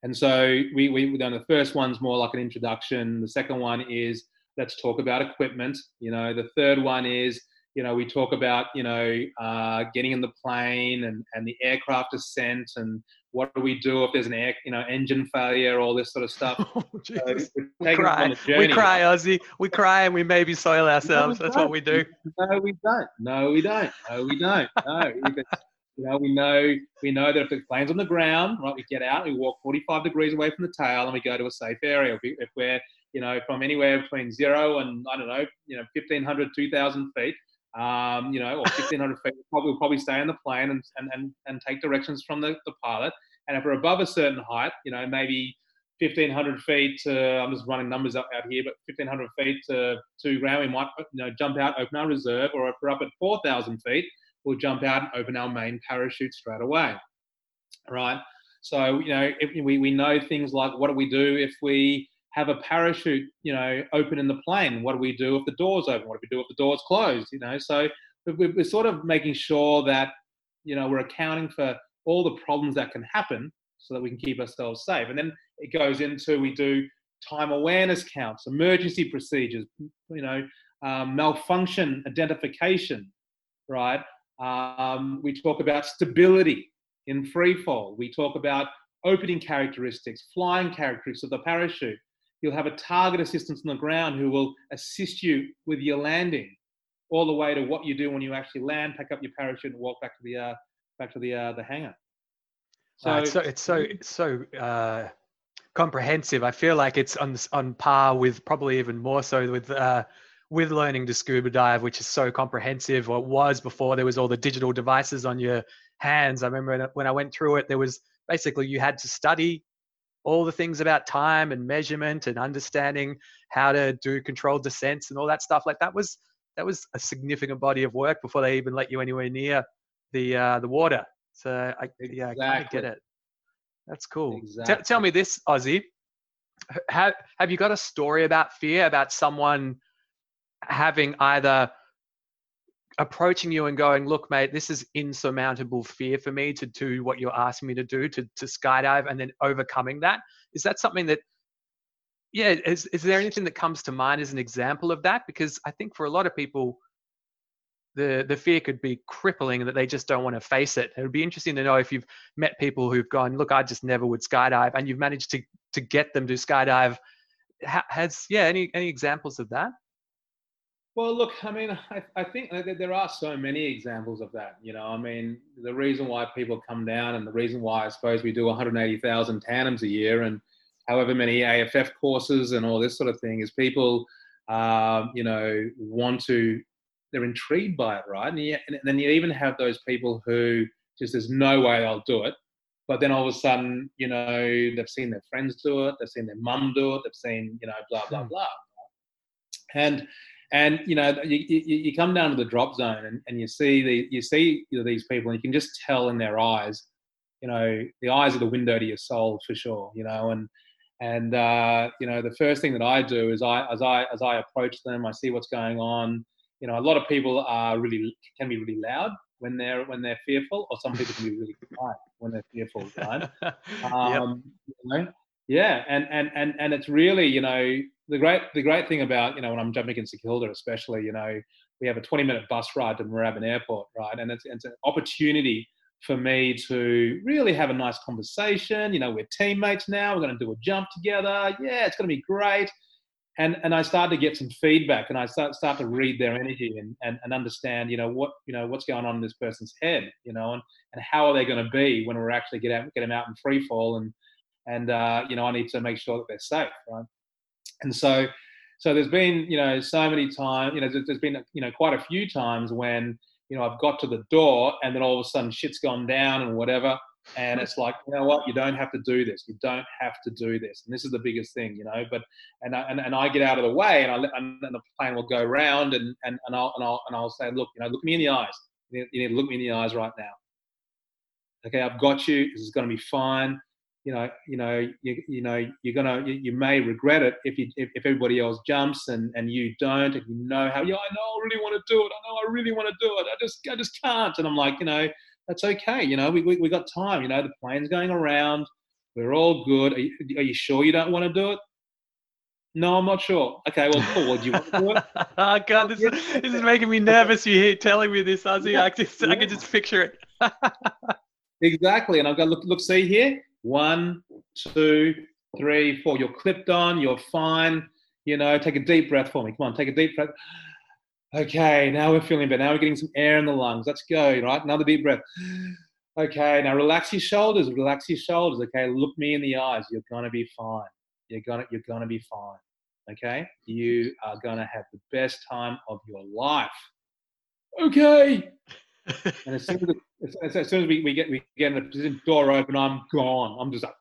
And so we, we done the first one's more like an introduction. The second one is let's talk about equipment. You know, the third one is you know, we talk about, you know, uh, getting in the plane and, and the aircraft ascent and what do we do if there's an air, you know, engine failure, all this sort of stuff. Oh, so we cry. We cry, Ossie. We cry and we maybe soil ourselves. No, That's what we do. No, we don't. No, we don't. No, we don't. No. You know, we know we know that if the plane's on the ground, right, we get out, we walk 45 degrees away from the tail, and we go to a safe area. If we're, you know, from anywhere between zero and I don't know, you know, 1,500, 2,000 feet, um, you know, or 1500 feet, we'll probably stay on the plane and, and, and, and take directions from the, the pilot. And if we're above a certain height, you know, maybe 1500 feet to, I'm just running numbers up out here, but 1500 feet to two ground, we might, you know, jump out, open our reserve, or if we're up at 4,000 feet, we'll jump out and open our main parachute straight away. Right. So, you know, if we, we know things like what do we do if we have a parachute, you know, open in the plane. What do we do if the door's open? What do we do if the door's closed? You know, so we're sort of making sure that, you know, we're accounting for all the problems that can happen so that we can keep ourselves safe. And then it goes into we do time awareness counts, emergency procedures, you know, um, malfunction identification, right? Um, we talk about stability in free fall. We talk about opening characteristics, flying characteristics of the parachute. You'll have a target assistance on the ground who will assist you with your landing, all the way to what you do when you actually land, pack up your parachute, and walk back to the uh, back to the uh, the hangar. So, uh, it's so it's so it's so uh, comprehensive. I feel like it's on on par with probably even more so with uh, with learning to scuba dive, which is so comprehensive. Or it was before there was all the digital devices on your hands. I remember when I went through it, there was basically you had to study all the things about time and measurement and understanding how to do controlled descents and all that stuff like that was that was a significant body of work before they even let you anywhere near the uh, the water. So I exactly. yeah, I kind of get it. That's cool. Exactly. T- tell me this, Ossie. Have have you got a story about fear about someone having either approaching you and going, look, mate, this is insurmountable fear for me to do what you're asking me to do, to, to skydive and then overcoming that. Is that something that, yeah, is, is there anything that comes to mind as an example of that? Because I think for a lot of people, the, the fear could be crippling that they just don't want to face it. It would be interesting to know if you've met people who've gone, look, I just never would skydive, and you've managed to, to get them to skydive. Has, yeah, any, any examples of that? Well, look, I mean, I, I think there are so many examples of that. You know, I mean, the reason why people come down and the reason why I suppose we do 180,000 tandems a year and however many AFF courses and all this sort of thing is people, uh, you know, want to, they're intrigued by it, right? And, you, and then you even have those people who just, there's no way they'll do it. But then all of a sudden, you know, they've seen their friends do it, they've seen their mum do it, they've seen, you know, blah, blah, hmm. blah. And, and you know, you, you, you come down to the drop zone and, and you see the you see you know, these people, and you can just tell in their eyes, you know, the eyes are the window to your soul for sure. You know, and and uh, you know, the first thing that I do is I as I as I approach them, I see what's going on. You know, a lot of people are really can be really loud when they're when they're fearful, or some people can be really quiet when they're fearful. Right? um, yep. you know? Yeah, and and and and it's really you know the great the great thing about you know when I'm jumping in St Kilda especially you know we have a 20 minute bus ride to Moorabbin Airport right? And it's, it's an opportunity for me to really have a nice conversation. You know we're teammates now. We're going to do a jump together. Yeah it's going to be great. And and I start to get some feedback, and I start start to read their energy and, and, and understand, you know, what you know what's going on in this person's head, you know, and, and how are they going to be when we're actually get out get them out in free fall, and and uh, you know I need to make sure that they're safe, right? And so so there's been you know so many times, you know, there's been you know quite a few times when you know I've got to the door and then all of a sudden shit's gone down and whatever, and it's like you know what? You don't have to do this. You don't have to do this. And this is the biggest thing you know but and I, and, and I get out of the way and I and the plane will go around and and and I'll, and I'll and I'll say look you know look me in the eyes. You need to look me in the eyes right now. Okay I've got you. This is going to be fine you know you know you, you know you're gonna you, you may regret it if you if, if everybody else jumps and and you don't and you know how yeah I know I really want to do it I know I really want to do it I just I just can't and I'm like you know that's okay. You know, we, we, we got time. You know, the plane's going around. We're all good. Are you, are you sure you don't want to do it? No, I'm not sure. Okay, well, cool. Do you want to do it? oh God, this, is, this is making me nervous. You telling me this, Ossie. I, just, I can just picture it. exactly. And I've got look, look, see here. One, two, three, four. You're clipped on. You're fine. You know, take a deep breath for me. Come on, take a deep breath. Okay, now we're feeling better. Now we're getting some air in the lungs. Let's go, right? Another deep breath. Okay, now relax your shoulders. Relax your shoulders. Okay, look me in the eyes. You're gonna be fine. You're gonna you're gonna be fine. Okay, you are gonna have the best time of your life. Okay. And as soon as, as, as, soon as we, we get we get the door open, I'm gone. I'm just like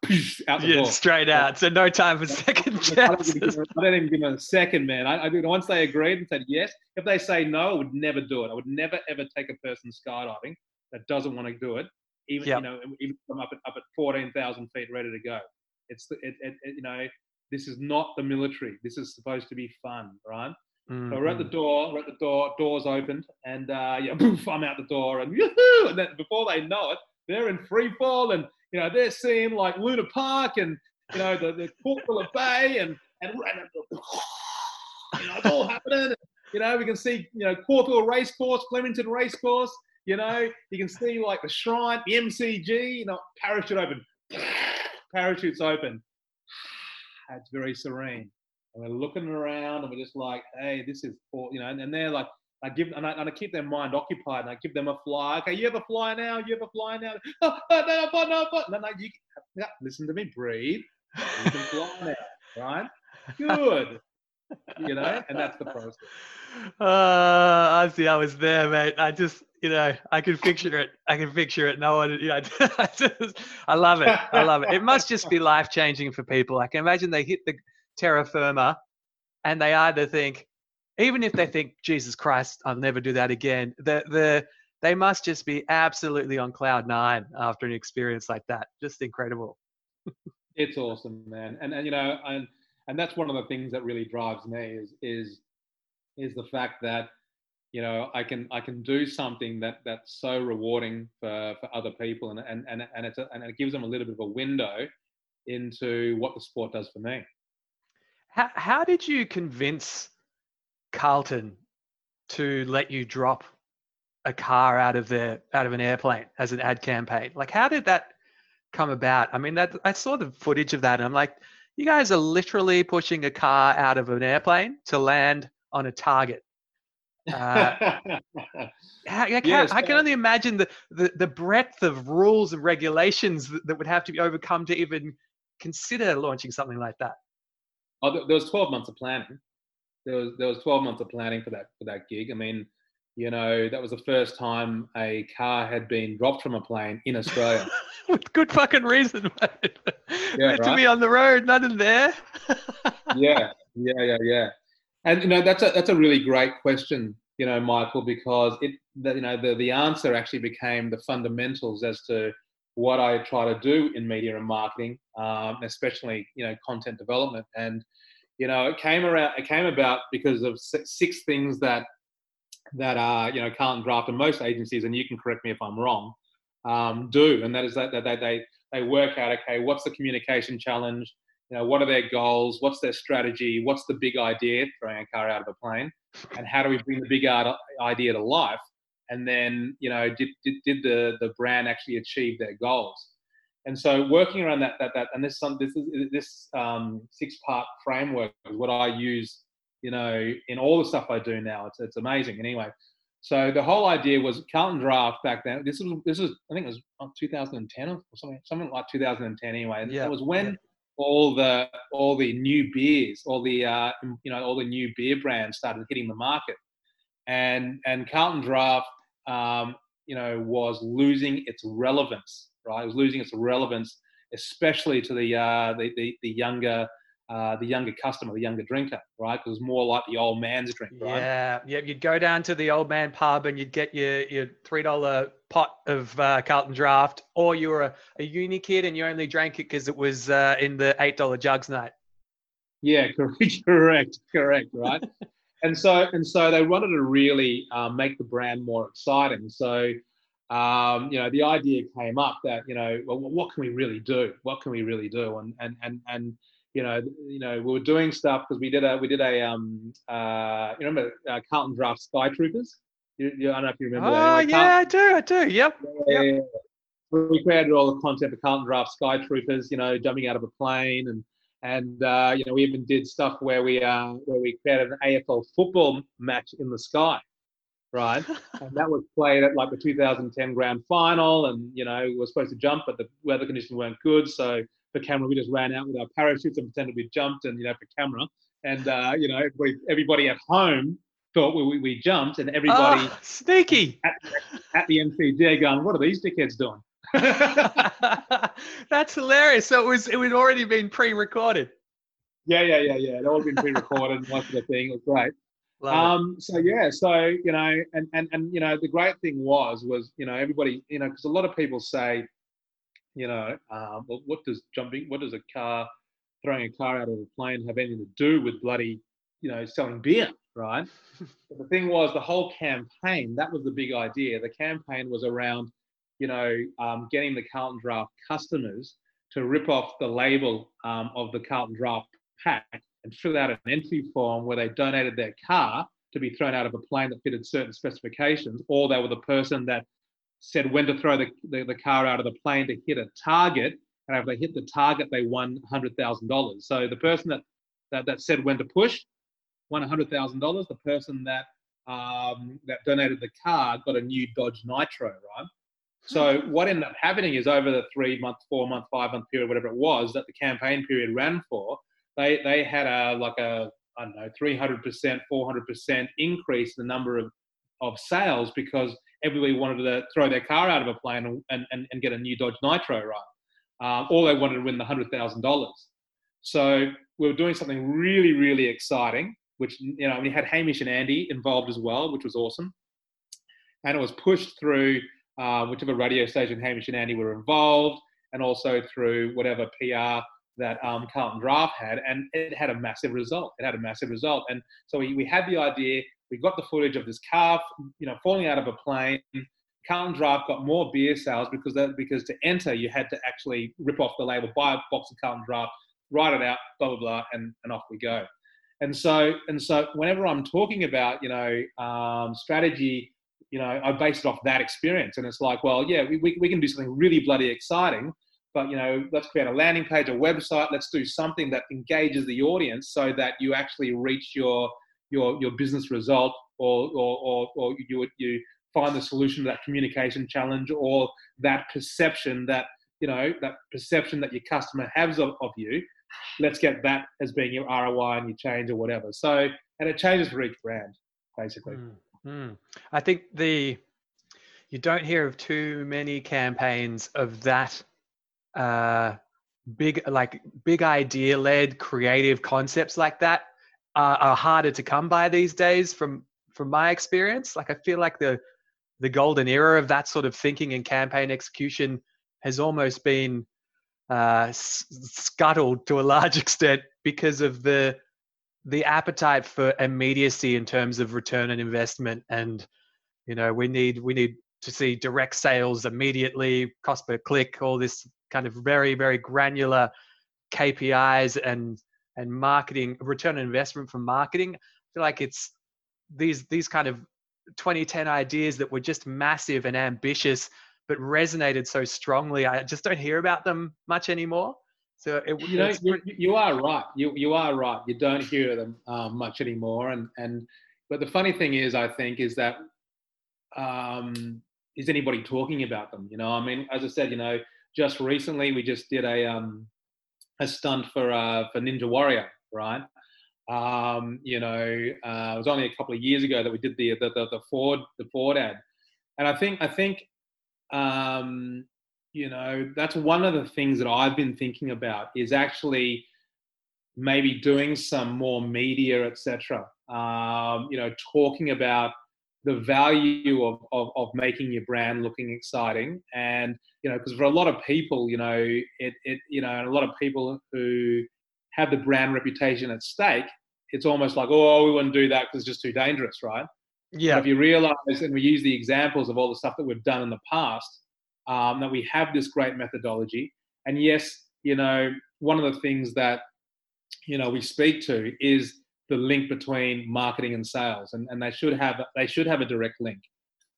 out the yeah, door. straight out. So no time for second chances. I don't even give them a second, man. I, I once they agreed and said yes. If they say no, I would never do it. I would never ever take a person skydiving that doesn't want to do it, even yep. you know, even up at up at fourteen thousand feet, ready to go. It's the, it, it, it, you know, this is not the military. This is supposed to be fun, right? Mm-hmm. So we're at the mm-hmm. door, we're at the door, doors opened, and uh, yeah, poof, I'm out the door, and yoo-hoo! and then before they know it, they're in free fall, and you know they're seeing like Luna Park, and you know the the Port Phillip Bay, and and, and you know it's all happening. You know we can see you know Caulfield Racecourse, Flemington Racecourse. You know you can see like the shrine, the MCG. You know parachute open, parachutes open. That's very serene and we're looking around and we're just like, hey, this is, for, you know, and, and they're like, I give and I, and I, keep their mind occupied and I give them a fly. Okay, you have a fly now? You have a fly now? Oh, no, no, no, no, no, no, you listen to me, breathe. You can fly now, right? Good. You know, and that's the process. Uh, I see. I was there, mate. I just, you know, I can picture it. I can picture it. No one, you know, I, just, I love it. I love it. It must just be life changing for people. I can imagine they hit the terra firma and they either think even if they think jesus christ i'll never do that again the the they must just be absolutely on cloud nine after an experience like that. Just incredible. It's awesome man. And and you know and and that's one of the things that really drives me is is is the fact that you know i can i can do something that that's so rewarding for for other people and and and, and it's a, and it gives them a little bit of a window into what the sport does for me how, how did you convince Carlton to let you drop a car out of their out of an airplane as an ad campaign? Like, how did that come about? I mean, that I saw the footage of that, and I'm like, you guys are literally pushing a car out of an airplane to land on a target. Uh, how, yes, I can only imagine the, the, the breadth of rules and regulations that, that would have to be overcome to even consider launching something like that. Oh, there was 12 months of planning. There was there was 12 months of planning for that for that gig. I mean, you know, that was the first time a car had been dropped from a plane in Australia. With good fucking reason, mate. Yeah, right? to be on the road, not in there. yeah, yeah, yeah, yeah. And you know, that's a that's a really great question, you know, Michael, because it that you know the the answer actually became the fundamentals as to what I try to do in media and marketing, um, especially you know content development. And you know, it came around. It came about because of six things that that are you know Carlton Draft and most agencies, and you can correct me if I'm wrong, um, do. And that is that, that they they they work out. Okay, what's the communication challenge? You know, what are their goals? What's their strategy? What's the big idea? Throwing a car out of a plane, and how do we bring the big idea to life? And then you know did, did, did the the brand actually achieve their goals And so working around that, that, that, and this, this, this um, six part framework is what I use, you know, in all the stuff I do now. It's, it's amazing. Anyway, so the whole idea was Carlton Draft back then. This was, this was, I think it was 2010 or something, something like 2010 anyway. And yeah. it was when all the, all the new beers, all the, uh, you know, all the new beer brands started hitting the market. And, and Carlton Draft, um, you know, was losing its relevance right? It was losing its relevance, especially to the uh, the, the, the younger uh, the younger customer, the younger drinker, right? Because it's more like the old man's drink, right? Yeah, yeah. You'd go down to the old man pub and you'd get your your three dollar pot of uh, Carlton Draft, or you were a, a uni kid and you only drank it because it was uh, in the eight dollar jugs night. Yeah, correct, correct, correct, right. And so and so they wanted to really uh, make the brand more exciting. So um, you know, the idea came up that, you know, well, what can we really do? What can we really do? And, and, and, and, you know, you know, we were doing stuff because we did a, we did a, um, uh, you remember uh, Carlton Draft Sky Troopers? You, you, I don't know if you remember. Oh, that. Anyway, yeah, I do. I do. Yep. Yeah, yep. We created all the content for Carlton Draft Sky Troopers, you know, jumping out of a plane and, and uh, you know, we even did stuff where we, uh, where we created an AFL football match in the sky right? and that was played at like the 2010 grand final, and you know we were supposed to jump, but the weather conditions weren't good, so for camera we just ran out with our parachutes and pretended we jumped, and you know for camera, and uh, you know everybody, everybody at home thought we, we, jumped, and everybody oh, sneaky at, at the MCG going, what are these dickheads doing? That's hilarious. So it was it had already been pre-recorded. Yeah, yeah, yeah, yeah. It all been pre-recorded, most of thing. It was great. Um, so yeah, so you know, and and and you know, the great thing was was you know everybody you know because a lot of people say, you know, um, well, what does jumping, what does a car throwing a car out of a plane have anything to do with bloody you know selling beer, right? but the thing was the whole campaign that was the big idea. The campaign was around you know um, getting the Carlton Draft customers to rip off the label um, of the Carlton Draft pack and fill out an entry form where they donated their car to be thrown out of a plane that fitted certain specifications, or they were the person that said when to throw the, the, the car out of the plane to hit a target. And if they hit the target, they won $100,000. So the person that, that, that said when to push won $100,000. The person that um, that donated the car got a new Dodge Nitro, right? So what ended up happening is over the three month, four month, five month period, whatever it was that the campaign period ran for, they they had a like a I don't know 300%, 400% increase in the number of of sales because everybody wanted to throw their car out of a plane and, and, and get a new Dodge Nitro right. Um, all they wanted to win the hundred thousand dollars. So we were doing something really really exciting, which you know we had Hamish and Andy involved as well, which was awesome, and it was pushed through uh, whichever radio station Hamish and Andy were involved, and also through whatever PR that um, Carlton Draft had, and it had a massive result. It had a massive result, and so we, we had the idea. We got the footage of this calf, you know, falling out of a plane. Carlton Draft got more beer sales because that, because to enter you had to actually rip off the label, buy a box of Carlton Draft, write it out, blah blah blah, and, and off we go. And so and so whenever I'm talking about you know um, strategy, you know I base it off that experience, and it's like, well, yeah, we, we, we can do something really bloody exciting but you know let's create a landing page a website let's do something that engages the audience so that you actually reach your your your business result or or or, or you you find the solution to that communication challenge or that perception that you know that perception that your customer has of, of you. Let's get that as being your roi and your change or whatever. So and it changes for each brand basically hmm. Mm-hmm. i think the you don't hear of too many campaigns of that uh, big like big idea led creative concepts like that are, are harder to come by these days from from my experience like i feel like the the golden era of that sort of thinking and campaign execution has almost been uh, scuttled to a large extent because of the the appetite for immediacy in terms of return on investment and you know we need we need to see direct sales immediately cost per click all this kind of very very granular KPIs and and marketing return on investment from marketing. I feel like it's these these kind of 2010 ideas that were just massive and ambitious, but resonated so strongly. I just don't hear about them much anymore. So it, you know, you, you, are right. You you are right. You don't hear them um, much anymore. And and but the funny thing is, I think, is that um, is anybody talking about them? You know, I mean, as I said, you know, just recently we just did a um, a stunt for uh, for Ninja Warrior, right? Um, you know, uh, it was only a couple of years ago that we did the the, the, the Ford the Ford ad, and I think I think um, you know that's one of the things that i've been thinking about is actually maybe doing some more media etc um, you know talking about the value of, of, of, making your brand looking exciting. And you know because for a lot of people you know it, it you know and a lot of people who have the brand reputation at stake it's almost like oh we wouldn't do that because it's just too dangerous right? Yeah. but if you realize and we use the examples of all the stuff that we've done in the past um, that we have this great methodology. And yes, you know, one of the things that, you know, we speak to is the link between marketing and sales. And, and they should have they should have a direct link.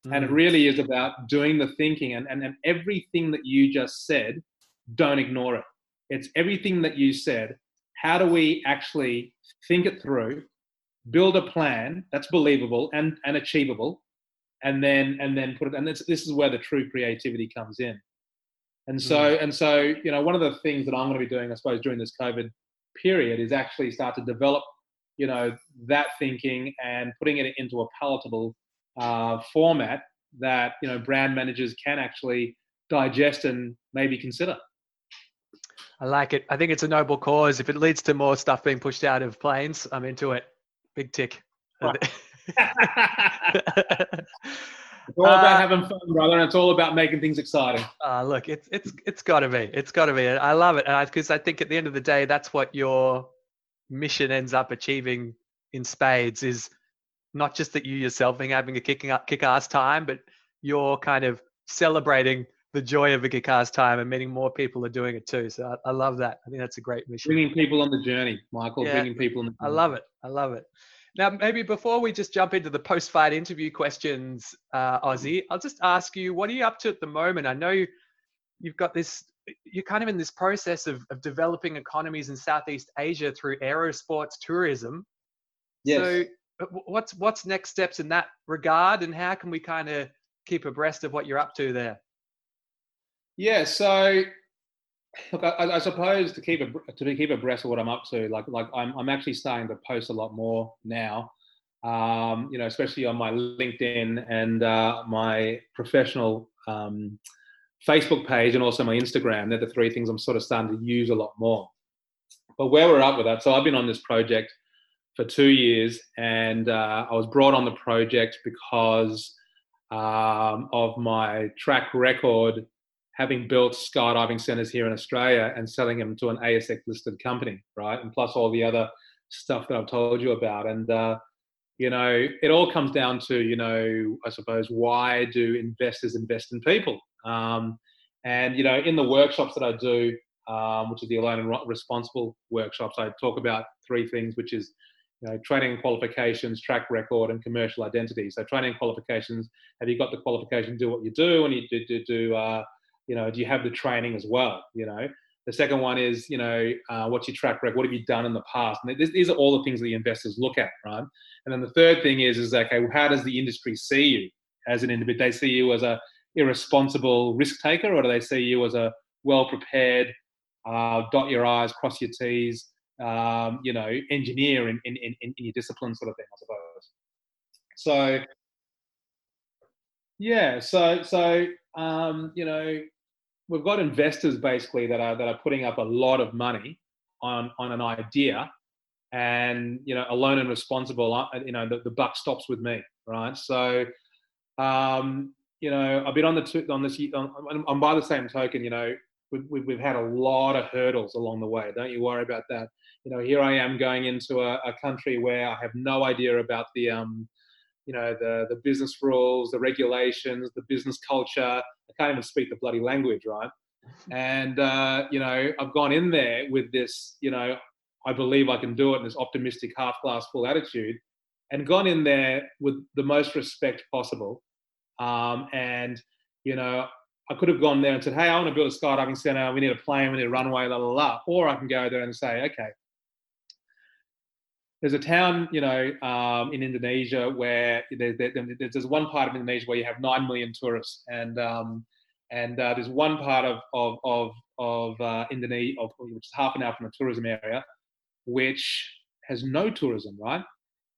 Mm. And it mm. really is about doing the thinking and, and, and everything that you just said, don't ignore it. It's everything that you said. How do we actually think it through, build a plan that's believable and, and achievable, and then and then put it and this, this is where the true creativity comes in. And so mm. and so you know one of the things that i'm going to be doing i suppose during this covid period is actually start to develop you know that thinking and putting it into a palatable uh, format that you know brand managers can actually digest and maybe consider. I like it. I think it's a noble cause. If it leads to more stuff being pushed out of planes i'm into it. Big tick. Right. It's all about uh, having fun, brother, and it's all about making things exciting. Uh, look, it's it's it's got to be. It's got to be. I love it because I, I, think at the end of the day, that's what your mission ends up achieving in spades. Is not just that you yourself being having a kicking up kick-ass time, but you're kind of celebrating the joy of a kick-ass time and meeting more people are doing it too. So I, I, love that. I think that's a great mission. Bringing people on the journey, Michael. Yeah, bringing people on the journey. I love it. I love it. Now, maybe before we just jump into the post-fight interview questions, uh, Ossie, I'll just ask you, what are you up to at the moment? I know you, you've got this, you're kind of in this process of, of developing economies in Southeast Asia through aerosports tourism. Yes. So, what's what's next steps in that regard, and how can we kind of keep abreast of what you're up to there? Yeah. So Look, I, I, suppose to keep a, to keep abreast of what I'm up to, like like I'm I'm actually starting to post a lot more now. Um, you know, especially on my LinkedIn and uh, my professional um, Facebook page, and also my Instagram. They're the three things I'm sort of starting to use a lot more. But where we're at with that, so I've been on this project for two years, and uh, I was brought on the project because um, of my track record having built skydiving centers here in Australia and selling them to an ASX listed company, right? And plus all the other stuff that I've told you about. And, uh, you know, it all comes down to, you know, I suppose, why do investors invest in people? Um, and, you know, in the workshops that I do, um, which is the Alone and Responsible workshops, I talk about three things, which is, you know, training qualifications, track record, and commercial identity. So training qualifications, have you got the qualification to do what you do? And you do, do, do uh, you know do you have the training as well you know? The second one is you know uh, what's your track record? What have you done in the past? And these are all the things that the investors look at right? And then the third thing is is okay well, how does the industry see you as an individual they see you as a irresponsible risk taker or do they see you as a well prepared uh, dot your i's cross your t's um, you know engineer in, in, in, in your discipline sort of thing i suppose? So yeah so so um, you know we've got investors basically that are that are putting up a lot of money on on an idea and you know alone and responsible uh, you know the, the buck stops with me right? So um, you know i've been on the on this on, on by the same token you know we've, we've had a lot of hurdles along the way. Don't you worry about that. You know here i am going into a, a country where i have no idea about the um, you know the the business rules, the regulations, the business culture. I can't even speak the bloody language, right? And uh, you know, I've gone in there with this, you know, I believe I can do it, in this optimistic, half glass full attitude, and gone in there with the most respect possible. Um, and you know, I could have gone there and said, hey, I want to build a skydiving center. We need a plane, we need a runway, la la la. Or I can go there and say, okay, there's a town, you know, um, in Indonesia where there, there, there's one part of Indonesia where you have nine million tourists, and um, and uh, there's one part of of of, of uh, Indonesia, of, which is half an hour from a tourism area, which has no tourism, right?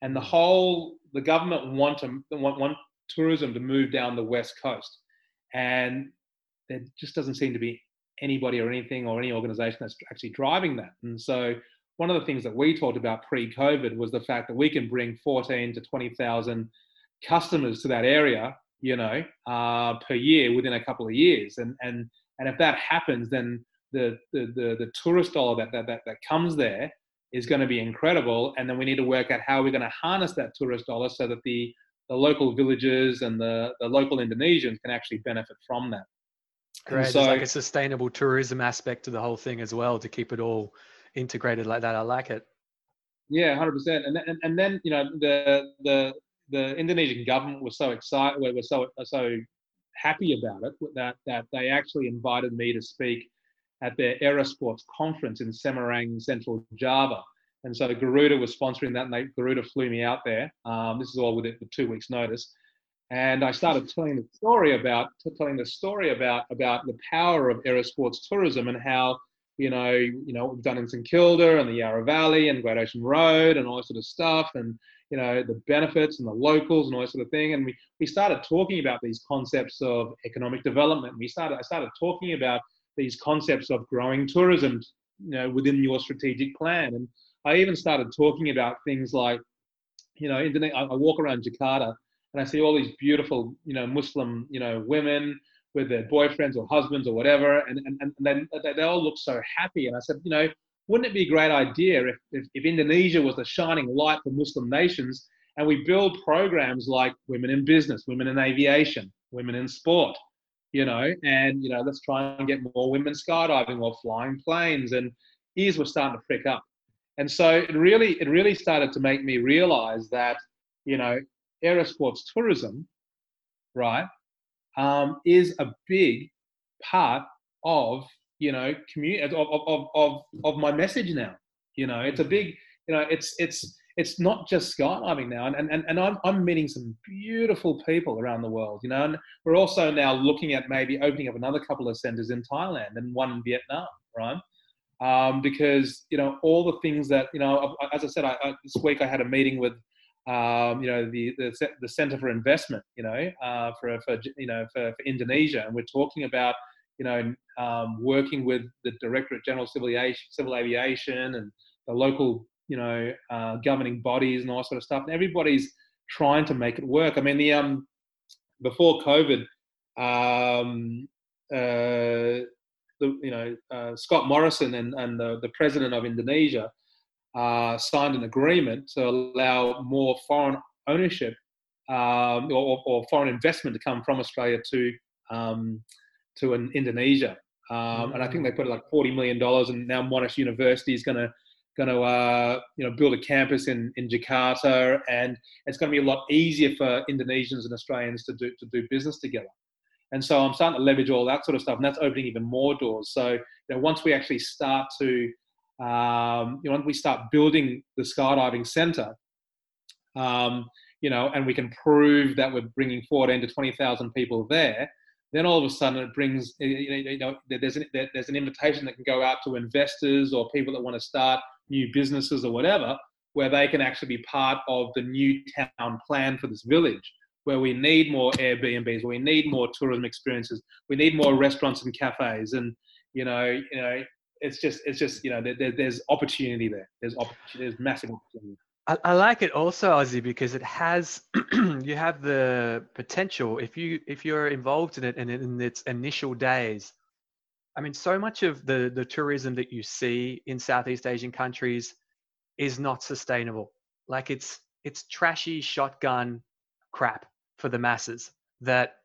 And the whole the government want to want, want tourism to move down the west coast, and there just doesn't seem to be anybody or anything or any organization that's actually driving that. And so one of the things that we talked about pre-COVID was the fact that we can bring 14 to 20,000 customers to that area, you know, uh, per year within a couple of years. And and and if that happens, then the the the, the tourist dollar that, that that that comes there is going to be incredible. And then we need to work out how we're going to harness that tourist dollar so that the the local villages and the, the local Indonesians can actually benefit from that. Great. So, There's like a sustainable tourism aspect to the whole thing as well to keep it all integrated like that. I like it. Yeah, hundred percent. And then, and then you know the the the Indonesian government was so excited, we were so so happy about it that that they actually invited me to speak at their Aerosports conference in Semarang, Central Java. And so Garuda was sponsoring that, and they, Garuda flew me out there. Um, this is all with it with two weeks' notice, and I started telling the story about telling the story about about the power of Aerosports tourism and how you know, you know, what we've done in St Kilda and the Yarra Valley and Great Ocean Road and all that sort of stuff, and you know, the benefits and the locals and all that sort of thing. And we, we started talking about these concepts of economic development. We started I started talking about these concepts of growing tourism, you know, within your strategic plan. And I even started talking about things like, you know, I, I walk around Jakarta and I see all these beautiful, you know, Muslim, you know, women with their boyfriends or husbands or whatever, and, and, and then they all look so happy. And I said, you know, wouldn't it be a great idea if, if, if Indonesia was the shining light for Muslim nations and we build programs like women in business, women in aviation, women in sport, you know, and, you know, let's try and get more women skydiving or flying planes. And ears were starting to prick up. And so it really, it really started to make me realize that, you know, aerosports tourism, right, um, is a big part of you know community of, of, of, of my message now. You know it's a big you know it's it's it's not just skydiving now and, and, and I'm, I'm meeting some beautiful people around the world you know and we're also now looking at maybe opening up another couple of centers in thailand and one in vietnam right? Um, because you know all the things that you know as i said I, I, this week i had a meeting with um, you know, the, the, the Center for Investment, you know, uh, for, for, you know, for, for, Indonesia. And we're talking about, you know, um, working with the Directorate General Civil Aviation, Civil Aviation and the local, you know, uh, governing bodies and all sort of stuff. And everybody's trying to make it work. I mean, the, um, before COVID, um, uh, the, you know, uh, Scott Morrison and, and the, the president of Indonesia, uh, signed an agreement to allow more foreign ownership um, or, or, foreign investment to come from Australia to um, to an Indonesia. Um, and I think they put like forty million dollars, and now Monash University is going to going to uh, you know build a campus in in Jakarta, and it's going to be a lot easier for Indonesians and Australians to do to do business together. And so I'm starting to leverage all that sort of stuff, and that's opening even more doors. So you know, once we actually start to um, you know, once we start building the skydiving center, um, you know, and we can prove that we're bringing 14 to 20,000 people there, then all of a sudden it brings, you know, there's an, there's an invitation that can go out to investors or people that want to start new businesses or whatever, where they can actually be part of the new town plan for this village, where we need more Airbnbs, where we need more tourism experiences, we need more restaurants and cafes, and you know, you know, it's just it's just you know there, there's opportunity there. There's opportunity. There's massive opportunity. I, I like it also, Ossie, because it has you have the potential if you if you're involved in it and in its initial days. I mean, so much of the the tourism that you see in Southeast Asian countries is not sustainable. Like it's it's trashy shotgun crap for the masses that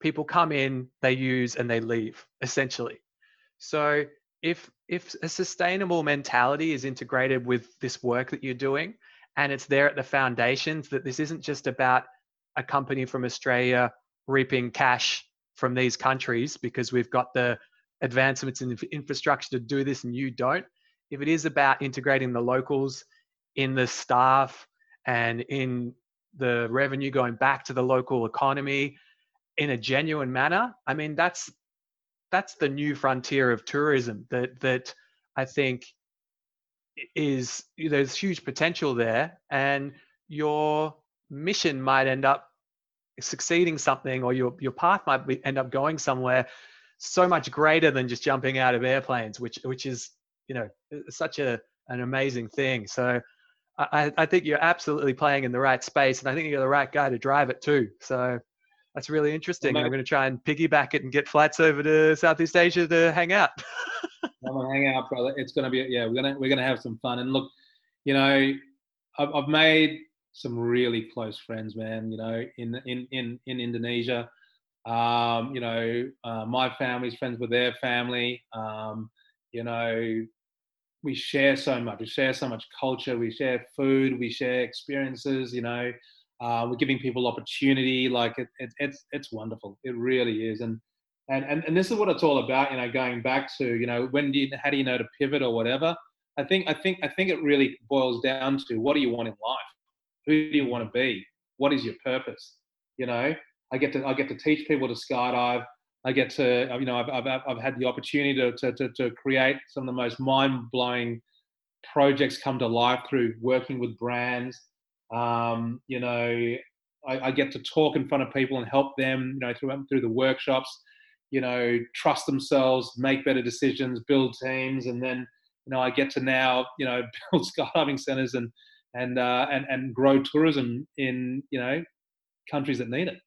people come in, they use, and they leave essentially. So if if a sustainable mentality is integrated with this work that you're doing and it's there at the foundations that this isn't just about a company from australia reaping cash from these countries because we've got the advancements in infrastructure to do this and you don't. If it is about integrating the locals in the staff and in the revenue going back to the local economy in a genuine manner, I mean that's that's the new frontier of tourism that that I think is there's huge potential there and your mission might end up succeeding something or your your path might be, end up going somewhere so much greater than just jumping out of airplanes which which is you know such a an amazing thing. So I, I think you're absolutely playing in the right space and I think you're the right guy to drive it too. So that's really interesting well, I'm going to try and piggyback it and get flights over to Southeast Asia to hang out I'm gonna hang out brother it's gonna be yeah we're gonna we're gonna have some fun and look you know I've, I've made some really close friends, man. You know, in in in in Indonesia, um, you know, uh, my family's friends with their family. Um, you know, we share so much. We share so much culture. We share food. We share experiences. You know, uh, we're giving people opportunity. Like it, it, it's it's wonderful. It really is. And and and and this is what it's all about. You know, going back to you know when do you, how do you know to pivot or whatever. I think I think I think it really boils down to what do you want in life who do you want to be? What is your purpose? You know, I get to I get to teach people to skydive. I get to you know I've I've, I've had the opportunity to, to, to to create some of the most mind blowing projects come to life through working with brands. Um, you know, I, I, get to talk in front of people and help them. You know, through through the workshops. You know, trust themselves, make better decisions, build teams, and then you know I get to now you know build skydiving centers and and uh, and and grow tourism in you know countries that need it.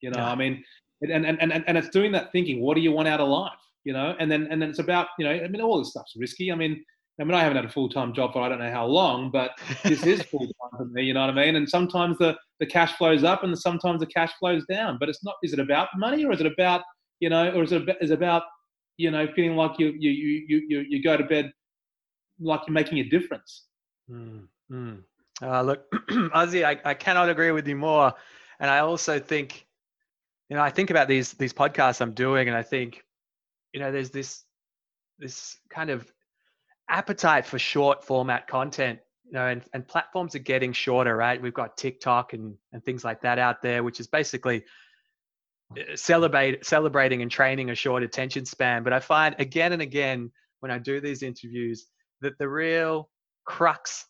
You know, yeah. I mean, and, and and and it's doing that thinking. What do you want out of life? You know, and then and then it's about you know. I mean, all this stuff's risky. I mean, I mean, I haven't had a full time job for I don't know how long, but this is full time for me. You know what I mean? And sometimes the the cash flows up, and sometimes the cash flows down. But it's not. Is it about money, or is it about you know, or is it is it about you know feeling like you you you you you go to bed like you're making a difference? Mm, mm. Uh, look, Ossie, I, I cannot agree with you more. And I also think, you know, I think about these these podcasts I'm doing, and I think, you know, there's this this kind of appetite for short format content you know and, and platforms are getting shorter right? We've got tiktok and, and things like that out there which is basically uh, celebrate celebrating and training a short attention span. But i find again and again when i do these interviews that the real crux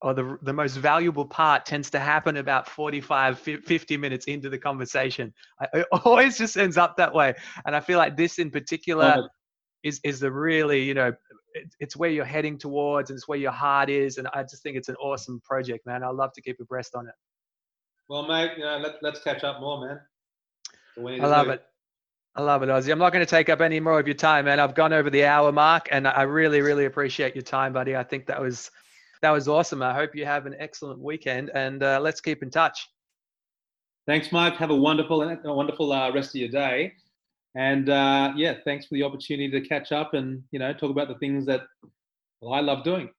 or the, the most valuable part tends to happen about 45 50 minutes into the conversation. I, it always just ends up that way. And i feel like this in particular is is the really you know it, it's where you're heading towards and it's where your heart is and i just think it's an awesome project man i love to keep abreast on it well mate you know let, let's catch up more man i love it I love it, Ossie. I'm not going to take up any more of your time, man. I've gone over the hour mark, and I really, really appreciate your time, buddy. I think that was that was awesome. I hope you have an excellent weekend, and uh, let's keep in touch. Thanks, Mike. Have a wonderful, a wonderful uh, rest of your day, and uh, yeah, thanks for the opportunity to catch up and you know talk about the things that well, I love doing.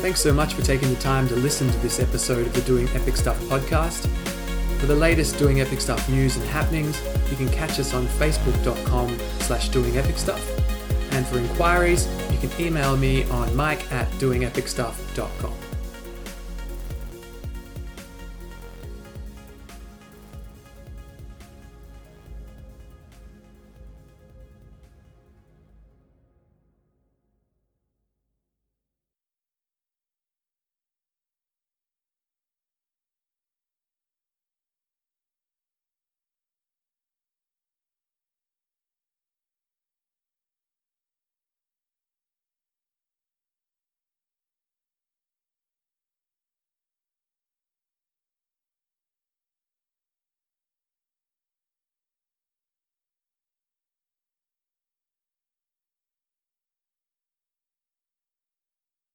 Thanks so much for taking the time to listen to this episode of the Doing Epic Stuff podcast. For the latest Doing Epic Stuff news and happenings, you can catch us on facebook.com slash doingepicstuff. And for inquiries, you can email me on mike at doingepicstuff.com.